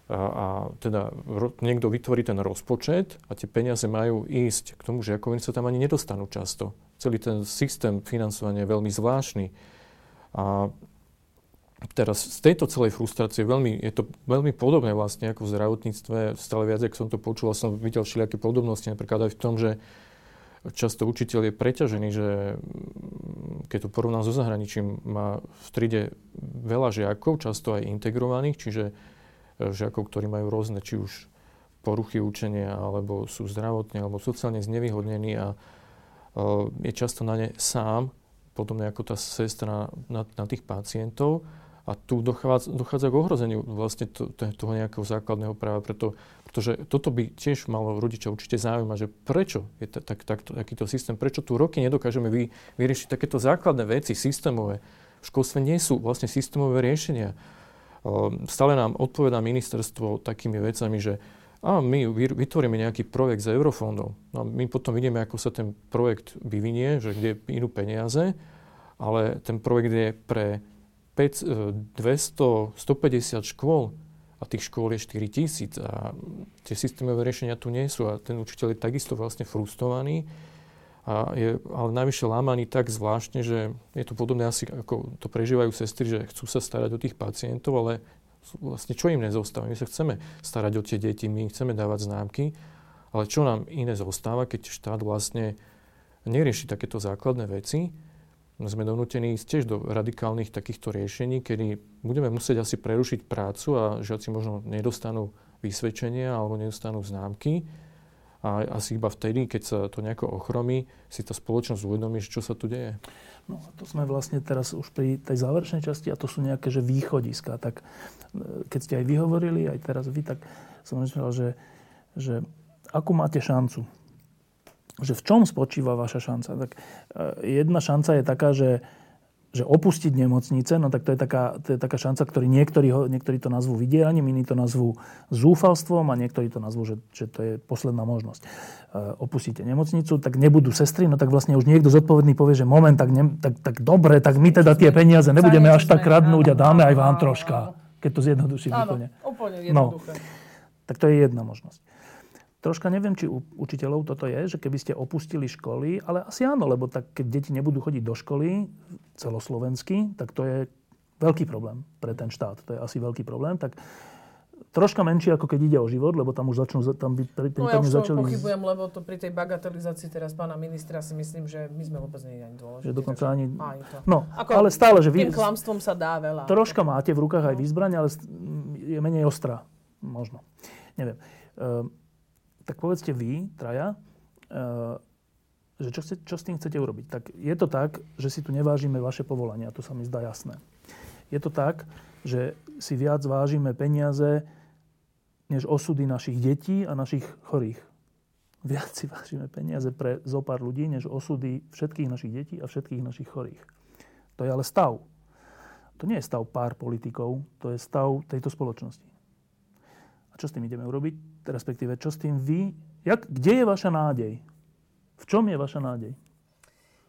a, a teda ro, niekto vytvorí ten rozpočet a tie peniaze majú ísť k tomu, že ako oni sa tam ani nedostanú často. Celý ten systém financovania je veľmi zvláštny. A teraz z tejto celej frustrácie veľmi, je to veľmi podobné vlastne ako v zdravotníctve. Stále viac, ako som to počul, som videl všelijaké podobnosti, napríklad aj v tom, že často učiteľ je preťažený, že mm, keď to porovnám so zahraničím, má v tride veľa žiakov, často aj integrovaných, čiže e, žiakov, ktorí majú rôzne, či už poruchy učenia, alebo sú zdravotne, alebo sociálne znevýhodnení a e, je často na ne sám, podobne ako tá sestra na, na tých pacientov a tu dochádza, dochádza k ohrozeniu vlastne to, to, toho nejakého základného práva, preto, pretože toto by tiež malo rodiča určite zaujímať, že prečo je t- tak, tak, takýto systém, prečo tu roky nedokážeme vy, vyriešiť takéto základné veci systémové. V školstve nie sú vlastne systémové riešenia. Stále nám odpovedá ministerstvo takými vecami, že a my vytvoríme nejaký projekt z eurofondov. No my potom vidíme, ako sa ten projekt vyvinie, že kde idú peniaze, ale ten projekt je pre 5, 200, 150 škôl a tých škôl je 4 tisíc a tie systémové riešenia tu nie sú a ten učiteľ je takisto vlastne frustrovaný a je ale najvyššie lámaný tak zvláštne, že je to podobné asi ako to prežívajú sestry, že chcú sa starať o tých pacientov, ale vlastne čo im nezostáva? My sa chceme starať o tie deti, my chceme dávať známky, ale čo nám iné zostáva, keď štát vlastne nerieši takéto základné veci, sme donútení ísť tiež do radikálnych takýchto riešení, kedy budeme musieť asi prerušiť prácu a žiaci možno nedostanú vysvedčenia alebo nedostanú známky. A asi iba vtedy, keď sa to nejako ochromí, si tá spoločnosť uvedomí, čo sa tu deje. No a to sme vlastne teraz už pri tej záverečnej časti a to sú nejaké že východiska. Tak e, keď ste aj vyhovorili, aj teraz vy, tak som myslel, že, že akú máte šancu? Že v čom spočíva vaša šanca? Tak e, jedna šanca je taká, že že opustiť nemocnice, no tak to je taká, to je taká šanca, ktorý niektorí, niektorí to nazvú vydieraním, iní to nazvú zúfalstvom a niektorí to nazvú, že, že to je posledná možnosť. E, opustíte nemocnicu, tak nebudú sestry, no tak vlastne už niekto zodpovedný povie, že moment, tak, ne, tak, tak dobre, tak my teda tie peniaze nebudeme až tak kradnúť a dáme aj vám troška, keď to zjednoduším úplne. úplne no. jednoduché. No, tak to je jedna možnosť. Troška neviem, či u učiteľov toto je, že keby ste opustili školy, ale asi áno, lebo tak keď deti nebudú chodiť do školy celoslovensky, tak to je veľký problém pre ten štát. To je asi veľký problém. Tak troška menšie, ako keď ide o život, lebo tam už začnú, tam by pri, no ja už začali... pochybujem, lebo to pri tej bagatelizácii teraz pána ministra si myslím, že my sme vôbec nie ani dôležití. Že dokonca ani... To. No, ako ale stále, že vy... Tým klamstvom sa dá veľa. Troška máte v rukách no. aj výzbraň, ale je menej ostrá. Možno. Neviem. Uh, tak povedzte vy, traja, uh, že čo, chce, čo s tým chcete urobiť. Tak je to tak, že si tu nevážime vaše povolania, to sa mi zdá jasné. Je to tak, že si viac vážime peniaze, než osudy našich detí a našich chorých. Viac si vážime peniaze pre zo pár ľudí, než osudy všetkých našich detí a všetkých našich chorých. To je ale stav. To nie je stav pár politikov, to je stav tejto spoločnosti. A čo s tým ideme urobiť? respektíve čo s tým vy, jak, kde je vaša nádej? V čom je vaša nádej?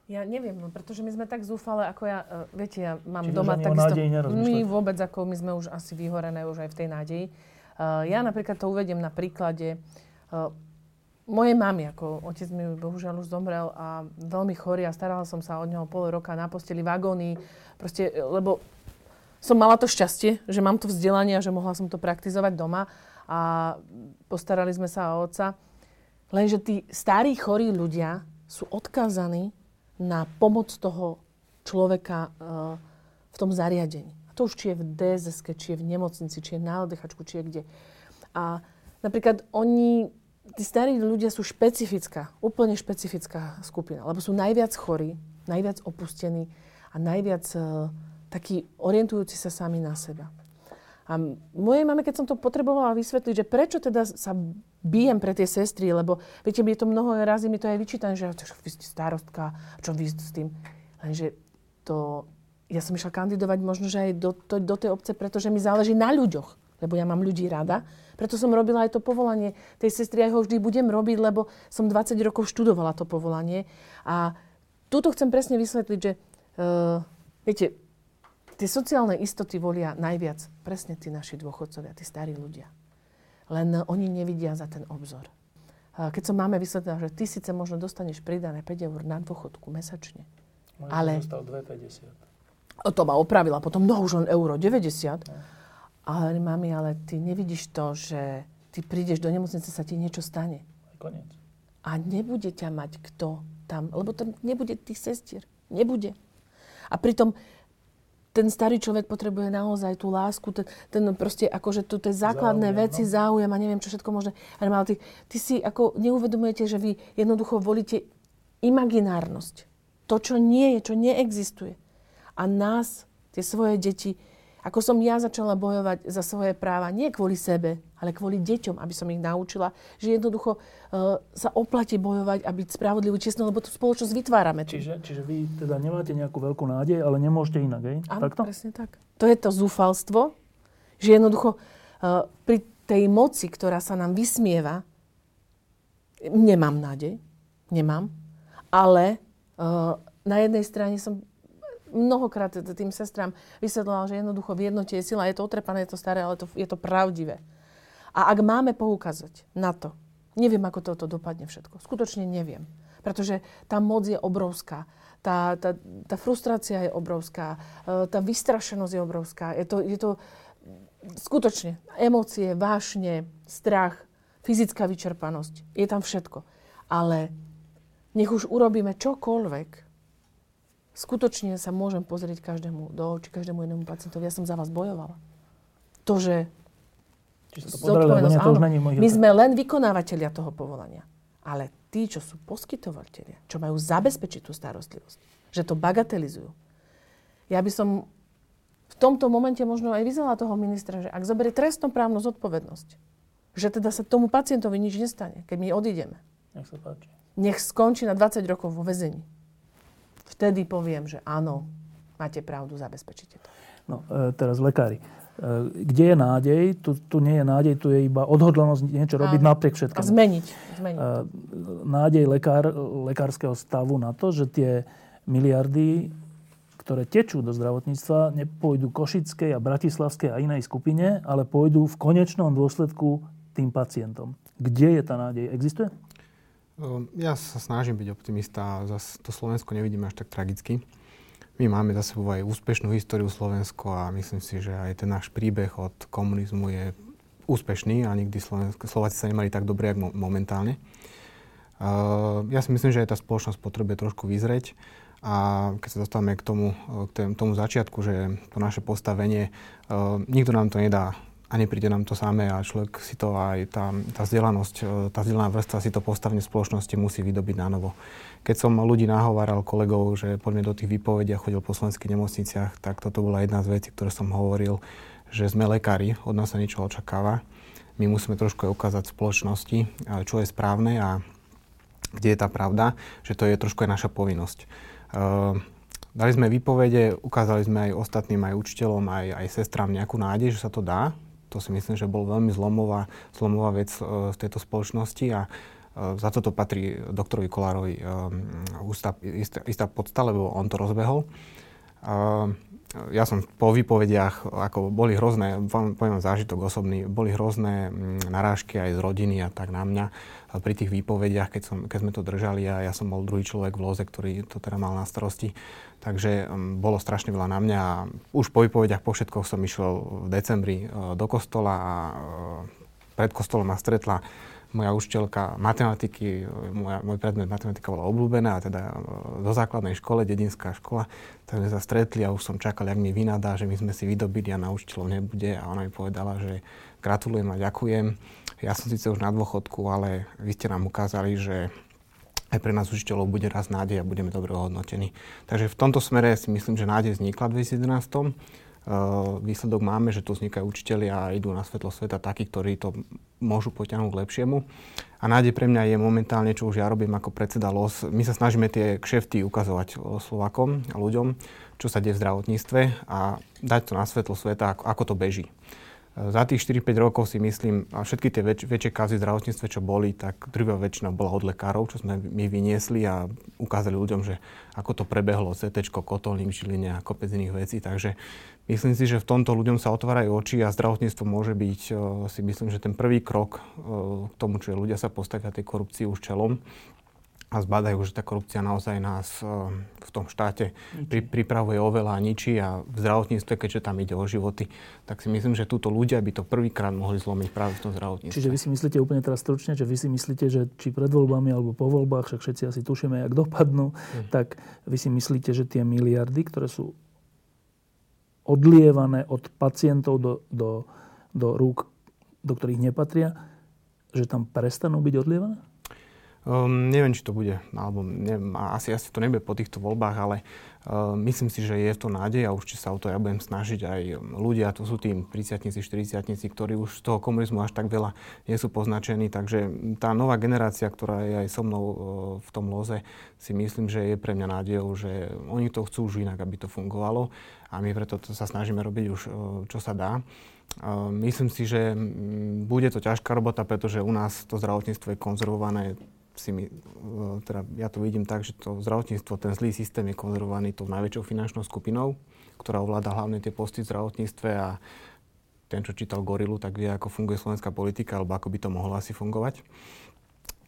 Ja neviem, no, pretože my sme tak zúfale, ako ja, uh, viete, ja mám Čiže doma takisto... My vôbec, ako my sme už asi vyhorené už aj v tej nádeji. Uh, ja napríklad to uvediem na príklade uh, mojej mamy, ako otec mi bohužiaľ už zomrel a veľmi chorý a starala som sa od neho pol roka na posteli vagóny, proste, lebo som mala to šťastie, že mám to vzdelanie a že mohla som to praktizovať doma a postarali sme sa o otca. Lenže tí starí, chorí ľudia sú odkázaní na pomoc toho človeka uh, v tom zariadení. A to už či je v DSS, či je v nemocnici, či je na LDH, či je kde. A napríklad oni, tí starí ľudia sú špecifická, úplne špecifická skupina, lebo sú najviac chorí, najviac opustení a najviac uh, takí orientujúci sa sami na seba. A mojej mame, keď som to potrebovala vysvetliť, že prečo teda sa bijem pre tie sestry, lebo viete, mi je to mnoho razy, mi to aj vyčítané, že vy ste starostka, čo vy s tým. Lenže to, ja som išla kandidovať možno, že aj do, to, do tej obce, pretože mi záleží na ľuďoch, lebo ja mám ľudí rada. Preto som robila aj to povolanie tej sestry, aj ho vždy budem robiť, lebo som 20 rokov študovala to povolanie. A túto chcem presne vysvetliť, že uh, viete, Tie sociálne istoty volia najviac presne tí naši dôchodcovia, tí starí ľudia. Len oni nevidia za ten obzor. Keď som máme vysvetlená, že ty síce možno dostaneš pridané 5 eur na dôchodku mesačne, Môj ale... dostal 2,50. O to ma opravila, potom no už len euro 90. No. Ale mami, ale ty nevidíš to, že ty prídeš do nemocnice, sa ti niečo stane. Koniec. A nebude ťa mať kto tam, lebo tam nebude tých sestier. Nebude. A pritom ten starý človek potrebuje naozaj tú lásku, ten, ten proste akože tu tie základné záujem, veci, no. záujem a neviem čo všetko možné. Ale ty, ty si ako neuvedomujete, že vy jednoducho volíte imaginárnosť. To, čo nie je, čo neexistuje. A nás, tie svoje deti, ako som ja začala bojovať za svoje práva, nie kvôli sebe, ale kvôli deťom, aby som ich naučila, že jednoducho uh, sa oplatí bojovať a byť spravodlivý, čestný, lebo tú spoločnosť vytvárame. Čiže, čiže vy teda nemáte nejakú veľkú nádej, ale nemôžete inak, hej? Áno, Takto? presne tak. To je to zúfalstvo, že jednoducho uh, pri tej moci, ktorá sa nám vysmieva, nemám nádej. Nemám. Ale uh, na jednej strane som mnohokrát tým sestrám vysvetlovala, že jednoducho v jednote je sila. Je to otrepané, je to staré, ale to, je to pravdivé. A ak máme poukázať na to, neviem, ako toto dopadne všetko. Skutočne neviem. Pretože tá moc je obrovská. Tá, tá, tá frustrácia je obrovská. E, tá vystrašenosť je obrovská. Je to, je to skutočne emócie, vášne, strach, fyzická vyčerpanosť. Je tam všetko. Ale nech už urobíme čokoľvek, skutočne sa môžem pozrieť každému do očí, každému jednému pacientovi. Ja som za vás bojovala. To, že... Podarilo, to už není My sme len vykonávateľia toho povolania. Ale tí, čo sú poskytovateľia, čo majú zabezpečiť tú starostlivosť, že to bagatelizujú. Ja by som v tomto momente možno aj vyzvala toho ministra, že ak zoberie trestnoprávnu zodpovednosť, že teda sa tomu pacientovi nič nestane, keď my odídeme. Nech sa páči. Nech skončí na 20 rokov vo väzení vtedy poviem, že áno, máte pravdu, zabezpečíte to. No, e, teraz lekári. E, kde je nádej? Tu, tu nie je nádej, tu je iba odhodlanosť niečo robiť áno. napriek všetkému. A zmeniť. zmeniť. E, nádej lekár, lekárskeho stavu na to, že tie miliardy, ktoré tečú do zdravotníctva, nepôjdu Košickej a Bratislavskej a inej skupine, ale pôjdu v konečnom dôsledku tým pacientom. Kde je tá nádej? Existuje? Ehm, ja sa snažím byť optimista a zase to Slovensko nevidím až tak tragicky. My máme za sebou aj úspešnú históriu Slovensko a myslím si, že aj ten náš príbeh od komunizmu je úspešný a nikdy Slovensko, Slováci sa nemali tak dobre, ako momentálne. Uh, ja si myslím, že aj tá spoločnosť potrebuje trošku vyzrieť a keď sa dostávame k tomu, k tomu začiatku, že to naše postavenie, uh, nikto nám to nedá a nepríde nám to samé a človek si to aj tá, tá vzdelanosť, e, tá vzdelaná vrstva si to postavenie spoločnosti musí vydobiť na novo. Keď som ľudí nahováral kolegov, že poďme do tých výpovedí a chodil po slovenských nemocniciach, tak toto bola jedna z vecí, ktoré som hovoril, že sme lekári, od nás sa niečo očakáva. My musíme trošku aj ukázať spoločnosti, čo je správne a kde je tá pravda, že to je trošku aj naša povinnosť. Uh, Dali sme výpovede, ukázali sme aj ostatným, aj učiteľom, aj, aj sestrám nejakú nádej, že sa to dá, to si myslím, že bol veľmi zlomová, zlomová vec e, v tejto spoločnosti a e, za toto patrí doktorovi Kolárovi istá, e, istá, podsta, lebo on to rozbehol. Ja som po výpovediach, ako boli hrozné, poviem zážitok osobný, boli hrozné mm, narážky aj z rodiny a tak na mňa pri tých výpovediach, keď, som, keď sme to držali a ja som bol druhý človek v loze, ktorý to teda mal na starosti. Takže um, bolo strašne veľa na mňa a už po výpovediach, po všetkoch som išiel v decembri uh, do kostola a uh, pred kostolom ma stretla moja učiteľka matematiky, moja, môj predmet matematika bola obľúbená, a teda do základnej škole, dedinská škola, tak sme sa stretli a už som čakal, jak mi vynadá, že my sme si vydobili a na učiteľov nebude a ona mi povedala, že gratulujem a ďakujem. Ja som síce už na dôchodku, ale vy ste nám ukázali, že aj pre nás učiteľov bude raz nádej a budeme dobre ohodnotení. Takže v tomto smere si myslím, že nádej vznikla v 2011. Uh, výsledok máme, že tu vznikajú učiteľia a idú na svetlo sveta takí, ktorí to môžu potiahnuť k lepšiemu. A nádej pre mňa je momentálne, čo už ja robím ako predseda LOS. My sa snažíme tie kšefty ukazovať Slovakom a ľuďom, čo sa deje v zdravotníctve a dať to na svetlo sveta, ako, to beží. Za tých 4-5 rokov si myslím, a všetky tie väč- väčšie kazy v zdravotníctve, čo boli, tak drvia väčšina bola od lekárov, čo sme my vyniesli a ukázali ľuďom, že ako to prebehlo, CT, kotolník, žiline a kopec iných vecí. Takže myslím si, že v tomto ľuďom sa otvárajú oči a zdravotníctvo môže byť, si myslím, že ten prvý krok k tomu, že ľudia sa postavia tej korupcii už čelom a zbadajú, že tá korupcia naozaj nás eh, v tom štáte pri, pripravuje oveľa ničí a v zdravotníctve, keďže tam ide o životy, tak si myslím, že túto ľudia by to prvýkrát mohli zlomiť práve v tom zdravotníctve. Čiže vy si myslíte úplne teraz stručne, že vy si myslíte, že či pred voľbami alebo po voľbách, však všetci asi tušíme, jak dopadnú, mm. tak vy si myslíte, že tie miliardy, ktoré sú odlievané od pacientov do, do, do rúk, do ktorých nepatria, že tam prestanú byť odlievané? Um, neviem, či to bude, alebo neviem, asi, asi to nebude po týchto voľbách, ale uh, myslím si, že je to nádej a určite sa o to ja budem snažiť aj ľudia, to sú tým 30 40 ktorí už z toho komunizmu až tak veľa nie sú poznačení, takže tá nová generácia, ktorá je aj so mnou uh, v tom loze, si myslím, že je pre mňa nádejou, že oni to chcú už inak, aby to fungovalo a my preto to sa snažíme robiť už, uh, čo sa dá. Uh, myslím si, že bude to ťažká robota, pretože u nás to zdravotníctvo je konzervované si mi, e, teda ja to vidím tak, že to zdravotníctvo, ten zlý systém je konzervovaný tou najväčšou finančnou skupinou, ktorá ovláda hlavne tie posty v zdravotníctve a ten, čo čítal Gorilu, tak vie, ako funguje slovenská politika, alebo ako by to mohlo asi fungovať.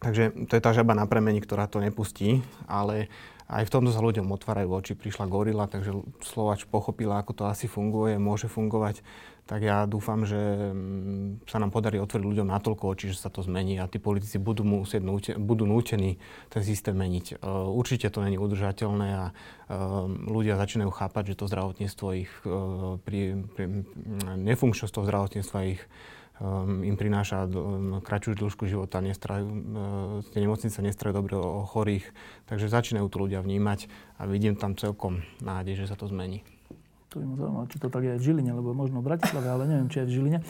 Takže to je tá žaba na premeni, ktorá to nepustí, ale aj v tomto sa ľuďom otvárajú oči. Prišla gorila, takže Slovač pochopila, ako to asi funguje, môže fungovať tak ja dúfam, že mm, sa nám podarí otvoriť ľuďom natoľko oči, že sa to zmení a tí politici budú, musieť budú nútení ten systém meniť. Uh, určite to není udržateľné a uh, ľudia začínajú chápať, že to zdravotníctvo ich, uh, pri, pri, nefunkčnosť toho zdravotníctva ich um, im prináša um, kratšiu dĺžku života, nestrajú, uh, tie nemocnice nestrajú dobre o, o chorých, takže začínajú to ľudia vnímať a vidím tam celkom nádej, že sa to zmení. To by ma zaujímalo, či to tak je aj v Žiline, lebo možno v Bratislave, ale neviem, či aj v Žiline.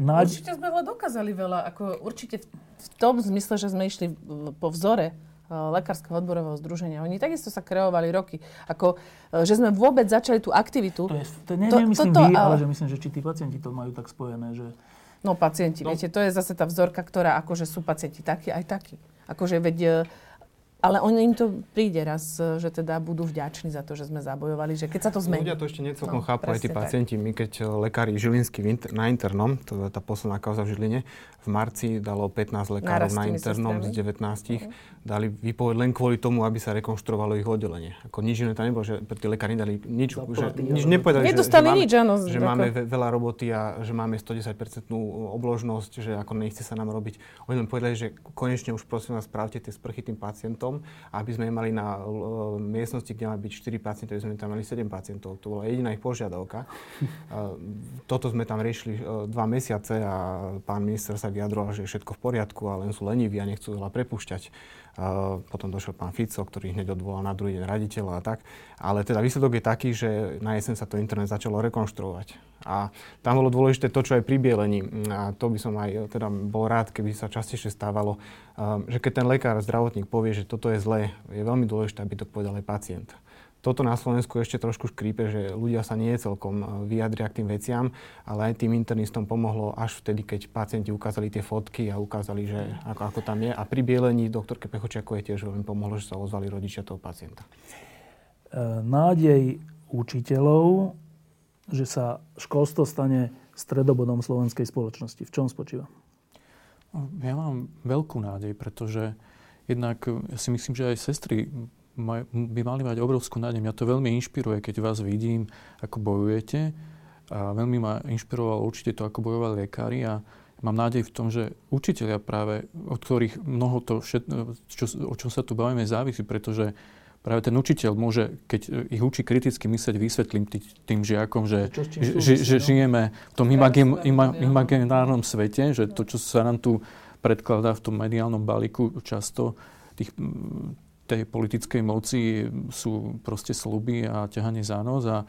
Náď... Určite sme veľa dokázali veľa. Ako určite v, v tom zmysle, že sme išli po vzore eh, Lekárskeho odborového združenia. Oni takisto sa kreovali roky. Ako, eh, že sme vôbec začali tú aktivitu. To, je, to nie, to, nemyslím to, to, vy, ale... ale že myslím, že či tí pacienti to majú tak spojené, že... No pacienti, no. viete, to je zase tá vzorka, ktorá akože sú pacienti takí aj takí. Akože veď eh, ale on im to príde raz, že teda budú vďační za to, že sme zabojovali, že keď sa to zmení. Ľudia to ešte necelkom no, chápu, aj tí pacienti. My keď lekári Žilinský na internom, to je tá posledná kauza v Žiline, v marci dalo 15 lekárov na internom z 19. Uh-huh dali výpoveď len kvôli tomu, aby sa rekonštruovalo ich oddelenie. Ako nič iné tam nebolo, že pre tí lekári nedali nič, že, nič nepovedali, že, že, máme, nič, áno, že máme veľa roboty a že máme 110% obložnosť, že ako nechce sa nám robiť. Oni len povedali, že konečne už prosím vás spravte tie sprchy tým pacientom, aby sme mali na uh, miestnosti, kde má byť 4 pacientov, aby sme tam mali 7 pacientov. To bola jediná ich požiadavka. Uh, toto sme tam riešili uh, dva mesiace a pán minister sa vyjadroval, že je všetko v poriadku a len sú leniví a nechcú veľa prepušťať. Potom došiel pán Fico, ktorý hneď odvolal na druhý deň raditeľa a tak. Ale teda výsledok je taký, že na jeseň sa to internet začalo rekonštruovať. A tam bolo dôležité to, čo aj pri bielení. A to by som aj teda bol rád, keby sa častejšie stávalo, že keď ten lekár, zdravotník povie, že toto je zlé, je veľmi dôležité, aby to povedal aj pacient toto na Slovensku ešte trošku škrípe, že ľudia sa nie celkom e, vyjadria k tým veciam, ale aj tým internistom pomohlo až vtedy, keď pacienti ukázali tie fotky a ukázali, že ako, ako tam je. A pri bielení doktorke Pechočiakovej tiež veľmi pomohlo, že sa ozvali rodičia toho pacienta. E, nádej učiteľov, že sa školstvo stane stredobodom slovenskej spoločnosti. V čom spočíva? Ja mám veľkú nádej, pretože jednak ja si myslím, že aj sestry by mali mať obrovskú nádej. Mňa to veľmi inšpiruje, keď vás vidím, ako bojujete. A veľmi ma inšpirovalo určite to, ako bojovali lekári. A mám nádej v tom, že učiteľia práve, od ktorých mnoho to, všet, čo, o čom sa tu bavíme, závisí, pretože práve ten učiteľ môže, keď ich učí kriticky myslieť, vysvetlím tý, tým žiakom, že, že, že, že no? žijeme v tom imaginárnom svete, že to, čo sa nám tu predkladá v tom mediálnom balíku často, tých tej politickej moci sú proste sluby a ťahanie za nos a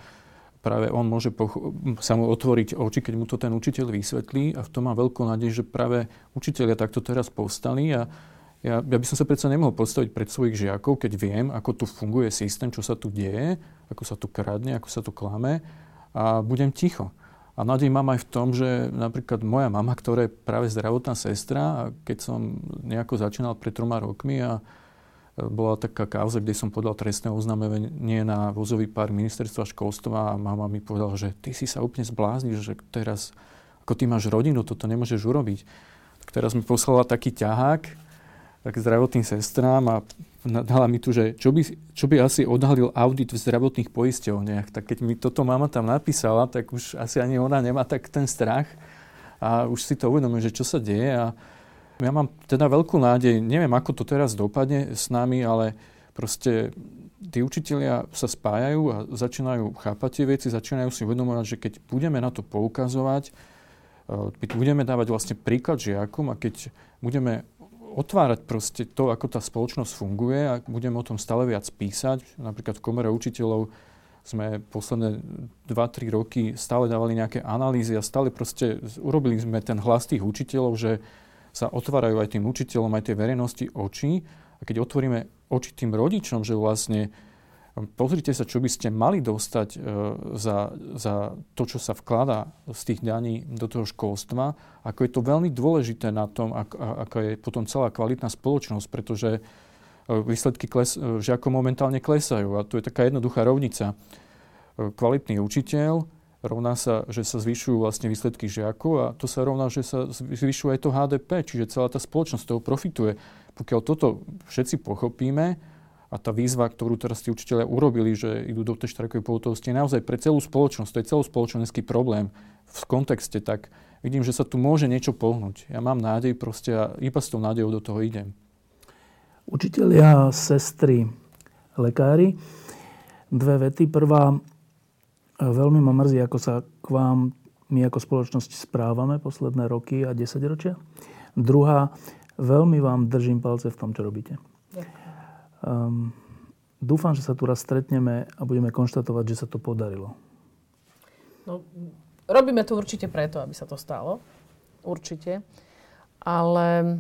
práve on môže poch- sa mu otvoriť oči, keď mu to ten učiteľ vysvetlí a v tom má veľkú nádej, že práve učiteľia takto teraz povstali a ja, ja by som sa predsa nemohol postaviť pred svojich žiakov, keď viem, ako tu funguje systém, čo sa tu deje, ako sa tu kradne, ako sa tu klame a budem ticho. A nádej mám aj v tom, že napríklad moja mama, ktorá je práve zdravotná sestra, keď som nejako začínal pred troma rokmi a bola taká kauza, kde som podal trestné oznámenie na vozový pár ministerstva školstva a mama mi povedala, že ty si sa úplne zbláznil, že teraz, ako ty máš rodinu, toto nemôžeš urobiť. Tak teraz mi poslala taký ťahák tak zdravotným sestrám a dala mi tu, že čo by, čo by asi odhalil audit v zdravotných poisťovniach. Tak keď mi toto mama tam napísala, tak už asi ani ona nemá tak ten strach a už si to uvedomuje, že čo sa deje a ja mám teda veľkú nádej, neviem, ako to teraz dopadne s nami, ale proste tí učitelia sa spájajú a začínajú chápať tie veci, začínajú si uvedomovať, že keď budeme na to poukazovať, keď budeme dávať vlastne príklad žiakom a keď budeme otvárať proste to, ako tá spoločnosť funguje a budeme o tom stále viac písať. Napríklad v Komere učiteľov sme posledné 2-3 roky stále dávali nejaké analýzy a stále proste urobili sme ten hlas tých učiteľov, že sa otvárajú aj tým učiteľom, aj tej verejnosti oči. A keď otvoríme oči tým rodičom, že vlastne Pozrite sa, čo by ste mali dostať e, za, za to, čo sa vkladá z tých daní do toho školstva, ako je to veľmi dôležité na tom, ako, ako je potom celá kvalitná spoločnosť, pretože e, výsledky kles, e, žiakov momentálne klesajú a to je taká jednoduchá rovnica. Kvalitný učiteľ rovná sa, že sa zvyšujú vlastne výsledky žiakov a to sa rovná, že sa zvyšuje aj to HDP, čiže celá tá spoločnosť toho profituje. Pokiaľ toto všetci pochopíme, a tá výzva, ktorú teraz tí učiteľia urobili, že idú do tej štrajkovej pohotovosti, je naozaj pre celú spoločnosť, to je celospoločenský problém v kontexte, tak vidím, že sa tu môže niečo pohnúť. Ja mám nádej proste a iba s tou nádejou do toho idem. Učiteľia, sestry, lekári. Dve vety. Prvá, veľmi ma mrzí, ako sa k vám my ako spoločnosť správame posledné roky a desaťročia. Druhá, veľmi vám držím palce v tom, čo robíte. Um, dúfam, že sa tu raz stretneme a budeme konštatovať, že sa to podarilo. No, robíme to určite preto, aby sa to stalo. Určite. Ale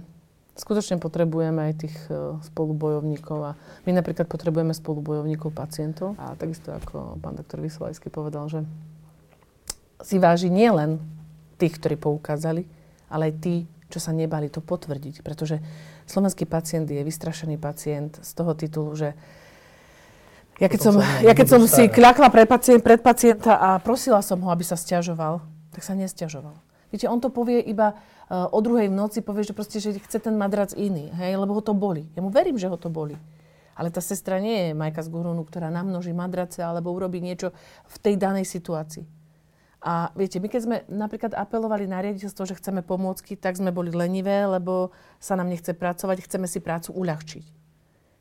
skutočne potrebujeme aj tých e, spolubojovníkov. A my napríklad potrebujeme spolubojovníkov pacientov. A takisto ako pán doktor Vysolajský povedal, že si váži nielen tých, ktorí poukázali, ale aj tí, čo sa nebali to potvrdiť. Pretože slovenský pacient je vystrašený pacient z toho titulu, že ja keď som, ja keď som si kľakla pred, pacient, pred pacienta a prosila som ho, aby sa stiažoval, tak sa nestiažoval. Viete, on to povie iba o druhej v noci, povie, že proste, že chce ten madrac iný, hej, lebo ho to boli. Ja mu verím, že ho to boli. Ale tá sestra nie je Majka z Gurunu, ktorá namnoží madrace alebo urobí niečo v tej danej situácii. A viete, my keď sme napríklad apelovali na riaditeľstvo, že chceme pomôcky, tak sme boli lenivé, lebo sa nám nechce pracovať, chceme si prácu uľahčiť.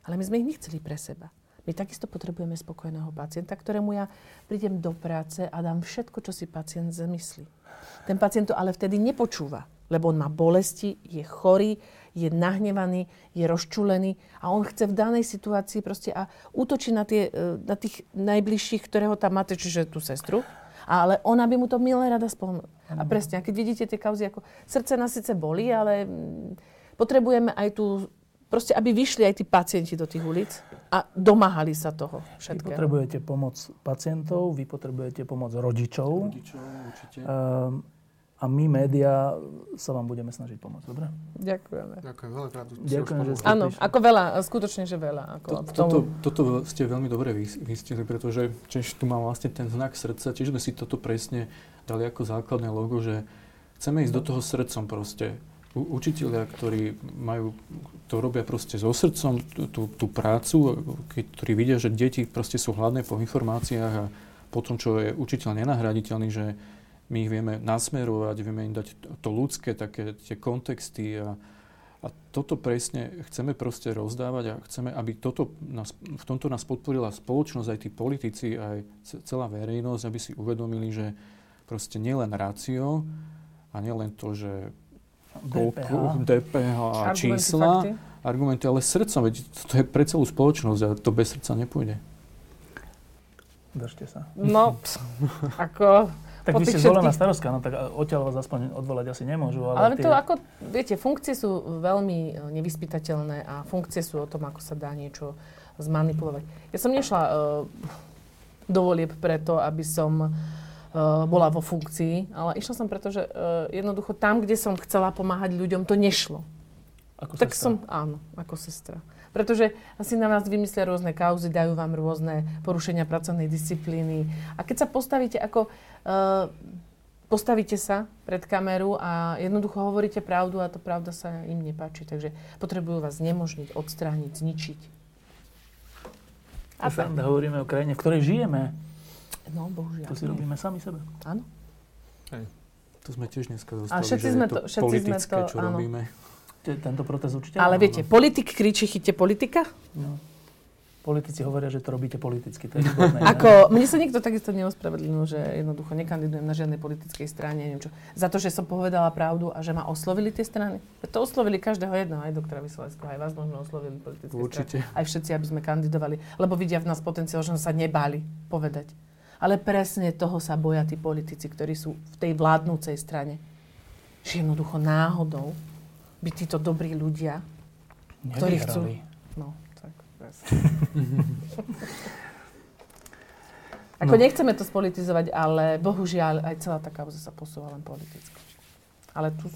Ale my sme ich nechceli pre seba. My takisto potrebujeme spokojného pacienta, ktorému ja prídem do práce a dám všetko, čo si pacient zamyslí. Ten pacient to ale vtedy nepočúva, lebo on má bolesti, je chorý, je nahnevaný, je rozčulený a on chce v danej situácii proste a útočí na, tie, e, na tých najbližších, ktorého tam máte, čiže tú sestru, ale ona by mu to milé rada spomenula. A presne, a keď vidíte tie kauzy, ako srdce nás síce boli, ale mm, potrebujeme aj tu, proste, aby vyšli aj tí pacienti do tých ulic a domáhali sa toho všetkého. Vy potrebujete pomoc pacientov, vy potrebujete pomoc rodičov. Rodičov, určite. Um, a my, médiá, sa vám budeme snažiť pomôcť. Dobre? Ďakujeme. Ďakujem veľmi krát. Ďakujem, že ste Áno, ako veľa, skutočne, že veľa. Ako to, toto, toto ste veľmi dobre vystihli, pretože tiež tu mám vlastne ten znak srdca, tiež sme si toto presne dali ako základné logo, že chceme ísť do toho srdcom proste. U, učiteľia, ktorí majú, to robia proste so srdcom, tú, tú, tú prácu, keď, ktorí vidia, že deti proste sú hladné po informáciách a po tom, čo je učiteľ nenahraditeľný, že my ich vieme nasmerovať, vieme im dať to ľudské, také tie kontexty a, a toto presne chceme proste rozdávať a chceme, aby toto nás, v tomto nás podporila spoločnosť, aj tí politici, aj celá verejnosť, aby si uvedomili, že proste nielen rácio a nielen to, že koľko, DPH a čísla, fakty. argumenty, ale srdcom, veď to je pre celú spoločnosť a to bez srdca nepôjde. Držte sa. No, ako tak vy ste zvolená starostka, no tak odtiaľ vás aspoň odvolať asi nemôžu. Ale, ale tie... to ako, viete, funkcie sú veľmi e, nevyspytateľné a funkcie sú o tom, ako sa dá niečo zmanipulovať. Ja som nešla uh, do volieb preto, aby som uh, bola vo funkcii, ale išla som preto, že uh, jednoducho tam, kde som chcela pomáhať ľuďom, to nešlo. Ako tak sestra. som, áno, ako sestra. Pretože asi na vás vymyslia rôzne kauzy, dajú vám rôzne porušenia pracovnej disciplíny. A keď sa postavíte ako... Uh, postavíte sa pred kameru a jednoducho hovoríte pravdu a to pravda sa im nepáči. Takže potrebujú vás nemožniť, odstrániť, zničiť. A tak. hovoríme o krajine, v ktorej žijeme. No, bohužiaľ. To si robíme sami sebe. Áno. Hej. To sme tiež dneska dostali, a všetci že sme to všetci politické, sme to, čo áno. robíme tento protest určite? Ale viete, politik kričí, chyťte politika? No. Politici hovoria, že to robíte politicky. To je výborné. Ako, mne sa nikto takisto neospravedlnil, že jednoducho nekandidujem na žiadnej politickej strane, neviem čo. Za to, že som povedala pravdu a že ma oslovili tie strany. To oslovili každého jedného, aj doktora Vysoleského, aj vás možno oslovili politické Určite. strany. Aj všetci, aby sme kandidovali. Lebo vidia v nás potenciál, že sa nebáli povedať. Ale presne toho sa boja tí politici, ktorí sú v tej vládnúcej strane. Že jednoducho náhodou by títo dobrí ľudia, ktorí chcú... Nevyhrali. No, tak. Ako No. nechceme to spolitizovať, ale bohužiaľ aj celá tá kauza sa posúva len politicky. Ale tu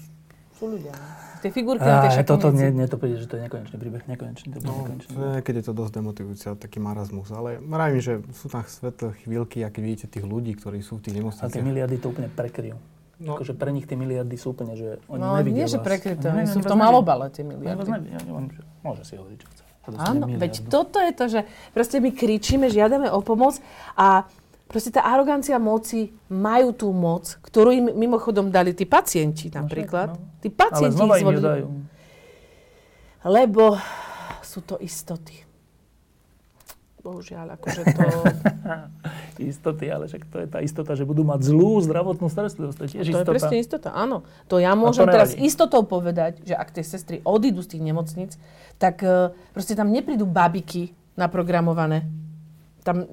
sú ľudia. no. Tie figurky tej Á, toto nie, nie to príde, že to je nekonečný príbeh. Nekonečný, to bude No, nekonečný. keď je to dosť demotivujúce, ale taký marazmus. Ale vravím, že sú tam svetlé chvíľky, ak vidíte tých ľudí, ktorí sú v tých A tie nemocniciach. miliardy to úplne prekryjú. No, Akože pre nich tie miliardy sú úplne, že oni No, nevidia nie, že vás. prekryté, Oni sú v tom malobale, tie miliardy. ja neviem, že Môže si hovoriť, čo chce. Áno, veď toto je to, že proste my kričíme, žiadame o pomoc a proste tá arogancia moci majú tú moc, ktorú im mimochodom dali tí pacienti napríklad. však, no. Tí Ale pacienti znova ich im ju dajú. Lebo sú to istoty. Bohužiaľ, akože to... Istoty, ale však to je tá istota, že budú mať zlú zdravotnú starostlivosť. To je tiež to je istota. presne istota, áno. To ja môžem teraz nevadí. istotou povedať, že ak tie sestry odídu z tých nemocnic, tak eh, proste tam neprídu babiky naprogramované. Tam,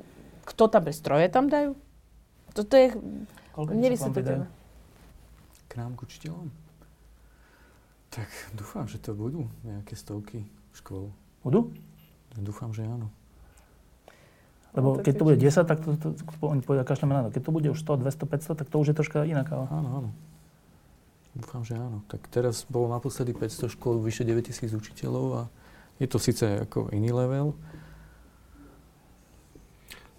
kto tam bez stroje tam dajú? Toto je Koľko nevysvetliteľné. K nám, k učiteľom? Tak dúfam, že to budú nejaké stovky škôl. Budú? Dúfam, že áno. Lebo No, keď to bude čisto. 10, tak to, to, to oni povedia, kašleme na to. Keď to bude už 100, 200, 500, tak to už je troška iná káva. Áno, áno. Dúfam, že áno. Tak teraz bolo naposledy 500 škôl, vyše 9000 učiteľov a je to síce ako iný level.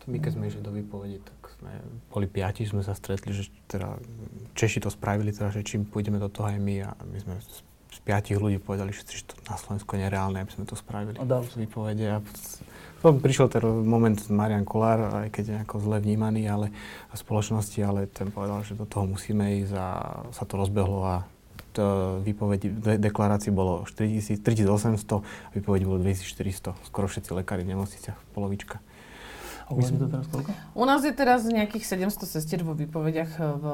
To my keď sme išli do výpovedi, tak sme boli piati, sme sa stretli, že teda Češi to spravili, teda, že čím pôjdeme do toho aj my a my sme piatich ľudí povedali, že, že to na Slovensku je nereálne, aby sme to spravili. A dal výpovede. A potom prišiel ten moment Marian Kolár, aj keď je ako zle vnímaný ale, v spoločnosti, ale ten povedal, že do toho musíme ísť a sa to rozbehlo a to výpovedi, de- deklarácií bolo 4000, 3800, výpovedi bolo 2400. Skoro všetci lekári v nemocniciach, polovička. A u vás je to teraz koľko? U nás je teraz nejakých 700 sestier vo výpovediach v,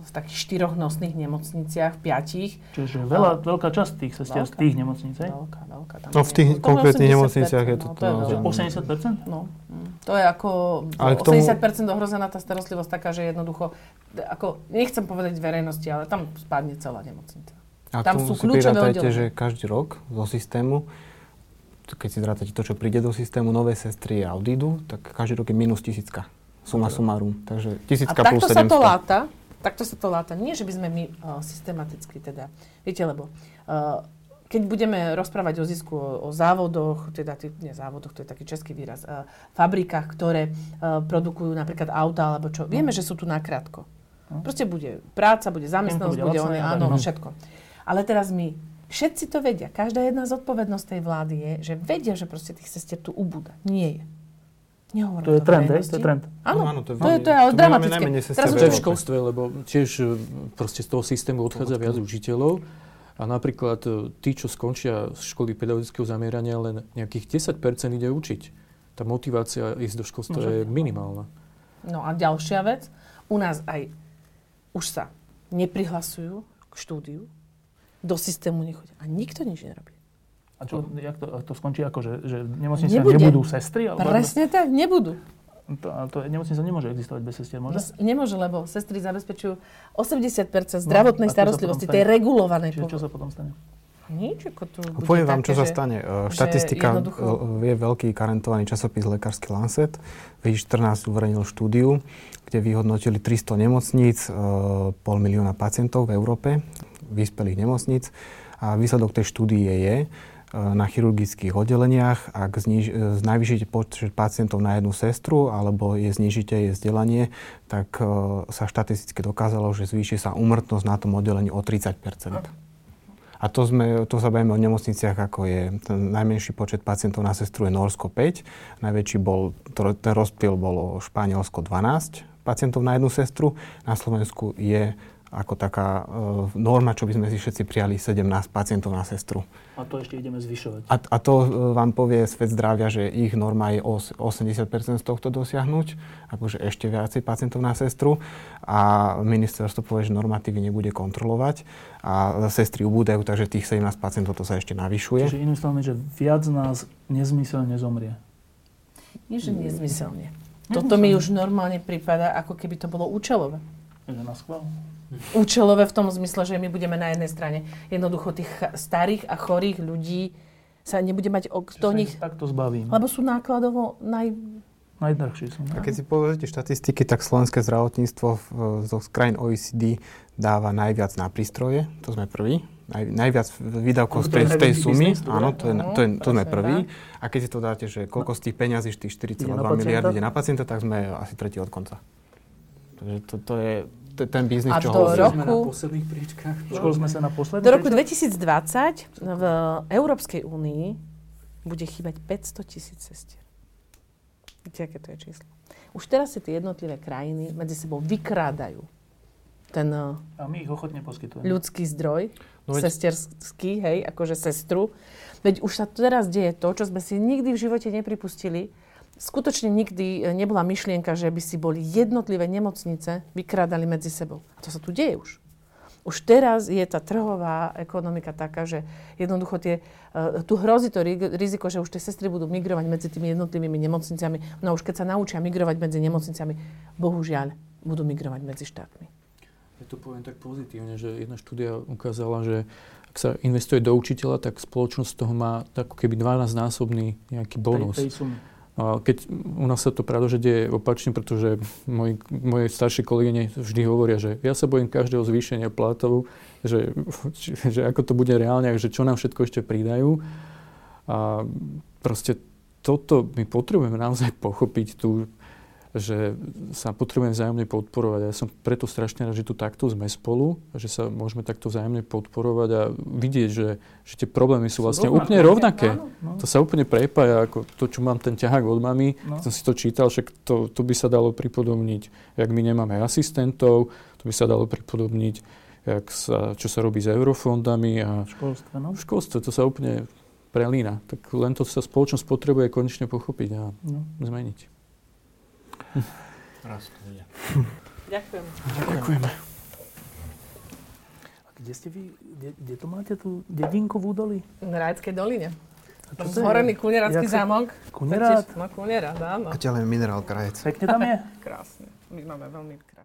v takých štyroch nosných nemocniciach, v piatich. Čiže veľa, veľká časť tých sestier z tých nemocníc, hej? Veľká, veľká. Tam No v tých je- konkrétnych 80%, nemocniciach je to no, to je veľa. 80%? No, mm. to je ako Ale k tomu... tomu- 80% ohrozená tá starostlivosť taká, že jednoducho, ako, nechcem povedať verejnosti, ale tam spadne celá nemocnica. A Tam sú kľúčové oddelenia. že každý rok zo systému, keď si zrátate to, čo príde do systému, nové sestry a odídu, tak každý rok je minus tisícka. Suma sumarum. Takže A tisícka plus takto sa 700. to láta, takto sa to láta. Nie, že by sme my uh, systematicky teda, viete, lebo uh, keď budeme rozprávať o zisku, o, o závodoch, teda tý, nie závodoch, to je taký český výraz, uh, fabrikách, ktoré uh, produkujú napríklad auta alebo čo, vieme, že sú tu nakrátko. No. Proste bude práca, bude zamestnanosť, bude bude tak, áno, no. všetko. Ale teraz my, všetci to vedia, každá jedna zodpovednosť tej vlády je, že vedia, že proste tých sestier tu ubúda. Nie je. Nehovorím To je trend, hej? To je trend. Áno, áno, to je, to je ale to my máme dramatické. najmenej sestier Teraz v už To je v školstve, lebo tiež e, proste z toho systému odchádza viac učiteľov a napríklad e, tí, čo skončia z školy pedagogického zamerania, len nejakých 10% ide učiť. Tá motivácia ísť do školstva No, je minimálna. No a ďalšia vec, u nás aj už sa neprihlasujú k štúdiu, do systému nechodia a nikto nič nerobí. A čo, jak to, to skončí ako, že, že v nemocnici Nebude. nebudú sestry? Alebo Presne tak, nebudú. To, to nemocnica nemôže existovať bez sestier, môže? Nemôže, lebo sestry zabezpečujú 80% zdravotnej No, čo sa starostlivosti, tej regulovanej. Čiže čo sa potom stane? Nič, ako tu bude poviem vám, čo sa stane. E, že Štatistika jednoducho- e, je veľký karentovaný časopis Lekársky Lancet. V 2014 uverejnil štúdiu, kde vyhodnotili 300 nemocníc, e, pol milióna pacientov v Európe, vyspelých nemocníc. A výsledok tej štúdie je, na chirurgických oddeleniach, ak zniž, e, znajvyšíte počet pacientov na jednu sestru alebo je znižíte jej vzdelanie, tak e, sa štatisticky dokázalo, že zvýši sa úmrtnosť na tom oddelení o 30% a to, sme, to sa bavíme o nemocniciach, ako je ten najmenší počet pacientov na sestru je Norsko 5, najväčší bol, to, ten rozptyl bolo Španielsko 12 pacientov na jednu sestru, na Slovensku je ako taká e, norma, čo by sme si všetci prijali 17 pacientov na sestru. A to ešte ideme zvyšovať. A, a to e, vám povie svet zdravia, že ich norma je 80% z tohto dosiahnuť, akože ešte viacej pacientov na sestru. A ministerstvo povie, že normatívy nebude kontrolovať a sestry ubúdajú, takže tých 17 pacientov to sa ešte navyšuje. Čiže iným slovom, že viac nás nezmyselne zomrie. Nie, že nezmyselne. Toto mi už normálne prípada, ako keby to bolo účelové. Že na schvál. účelové v tom zmysle, že my budeme na jednej strane jednoducho tých starých a chorých ľudí sa nebude mať o kto nich... Takto zbavím. Lebo sú nákladovo naj... Najdrahší sú. A keď si pozrite štatistiky, tak slovenské zdravotníctvo v, zo krajín OECD dáva najviac na prístroje, to sme prví. Naj, najviac výdavkov z tej, z tej sumy, áno, to, je, to, je, to sme prví. A keď si to dáte, že koľko z tých peňazí, tých 4,2 miliardy ide na pacienta, tak sme asi tretí od konca. Takže to, to je, ten biznis, a čo do hovorí. roku, Sme na posledných príčkach. Škol sme sa na posledný. do roku 2020 v Európskej únii bude chýbať 500 tisíc sestier. Viete, aké to je číslo? Už teraz si tie jednotlivé krajiny medzi sebou vykrádajú ten eh, A my ich ochotne poskytujeme. ľudský zdroj, no veď- sesterský, hej, akože sestru. Veď už sa teraz deje to, čo sme si nikdy v živote nepripustili. Skutočne nikdy e, nebola myšlienka, že by si boli jednotlivé nemocnice vykrádali medzi sebou. A to sa tu deje už. Už teraz je tá trhová ekonomika taká, že jednoducho tie, uh, tu hrozí to ri- riziko, že už tie sestry budú migrovať medzi tými jednotlivými nemocnicami. No už keď sa naučia migrovať medzi nemocnicami, bohužiaľ, budú migrovať medzi štátmi. Ja to poviem tak pozitívne, že jedna štúdia ukázala, že ak sa investuje do učiteľa, tak spoločnosť z toho má ako keby 12-násobný nejaký bonus. Tej, tej sumy. Keď u nás sa to pravda, že deje opačne, pretože moji, moje staršie kolegyne vždy hovoria, že ja sa bojím každého zvýšenia platov, že, že ako to bude reálne, že čo nám všetko ešte pridajú. A proste toto my potrebujeme naozaj pochopiť tu, že sa potrebujeme vzájomne podporovať. Ja som preto strašne rád, že tu takto sme spolu, že sa môžeme takto vzájomne podporovať a vidieť, že, že tie problémy sú vlastne rovnaké. úplne rovnaké. Áno, no. To sa úplne prepája, ako to, čo mám ten ťahák od mami. No. Keď som si to čítal, však to, to by sa dalo pripodobniť, jak my nemáme asistentov, to by sa dalo pripodobniť, jak sa, čo sa robí s eurofondami a V školstve, no. v školstve to sa úplne prelína. Tak len to sa spoločnosť potrebuje konečne pochopiť a no. zmeniť. Raz to bude. Ďakujem. Ďakujeme. A kde ste vy, kde, kde to máte tú dedinku v údolí? V Rájskej doline. A čo to je? Zhorený kunerácky Jak sa- zámok. Kunerát? No, kunerát, áno. Ďalej minerál krajec. Pekne tam je? Krásne. My máme veľmi krásne.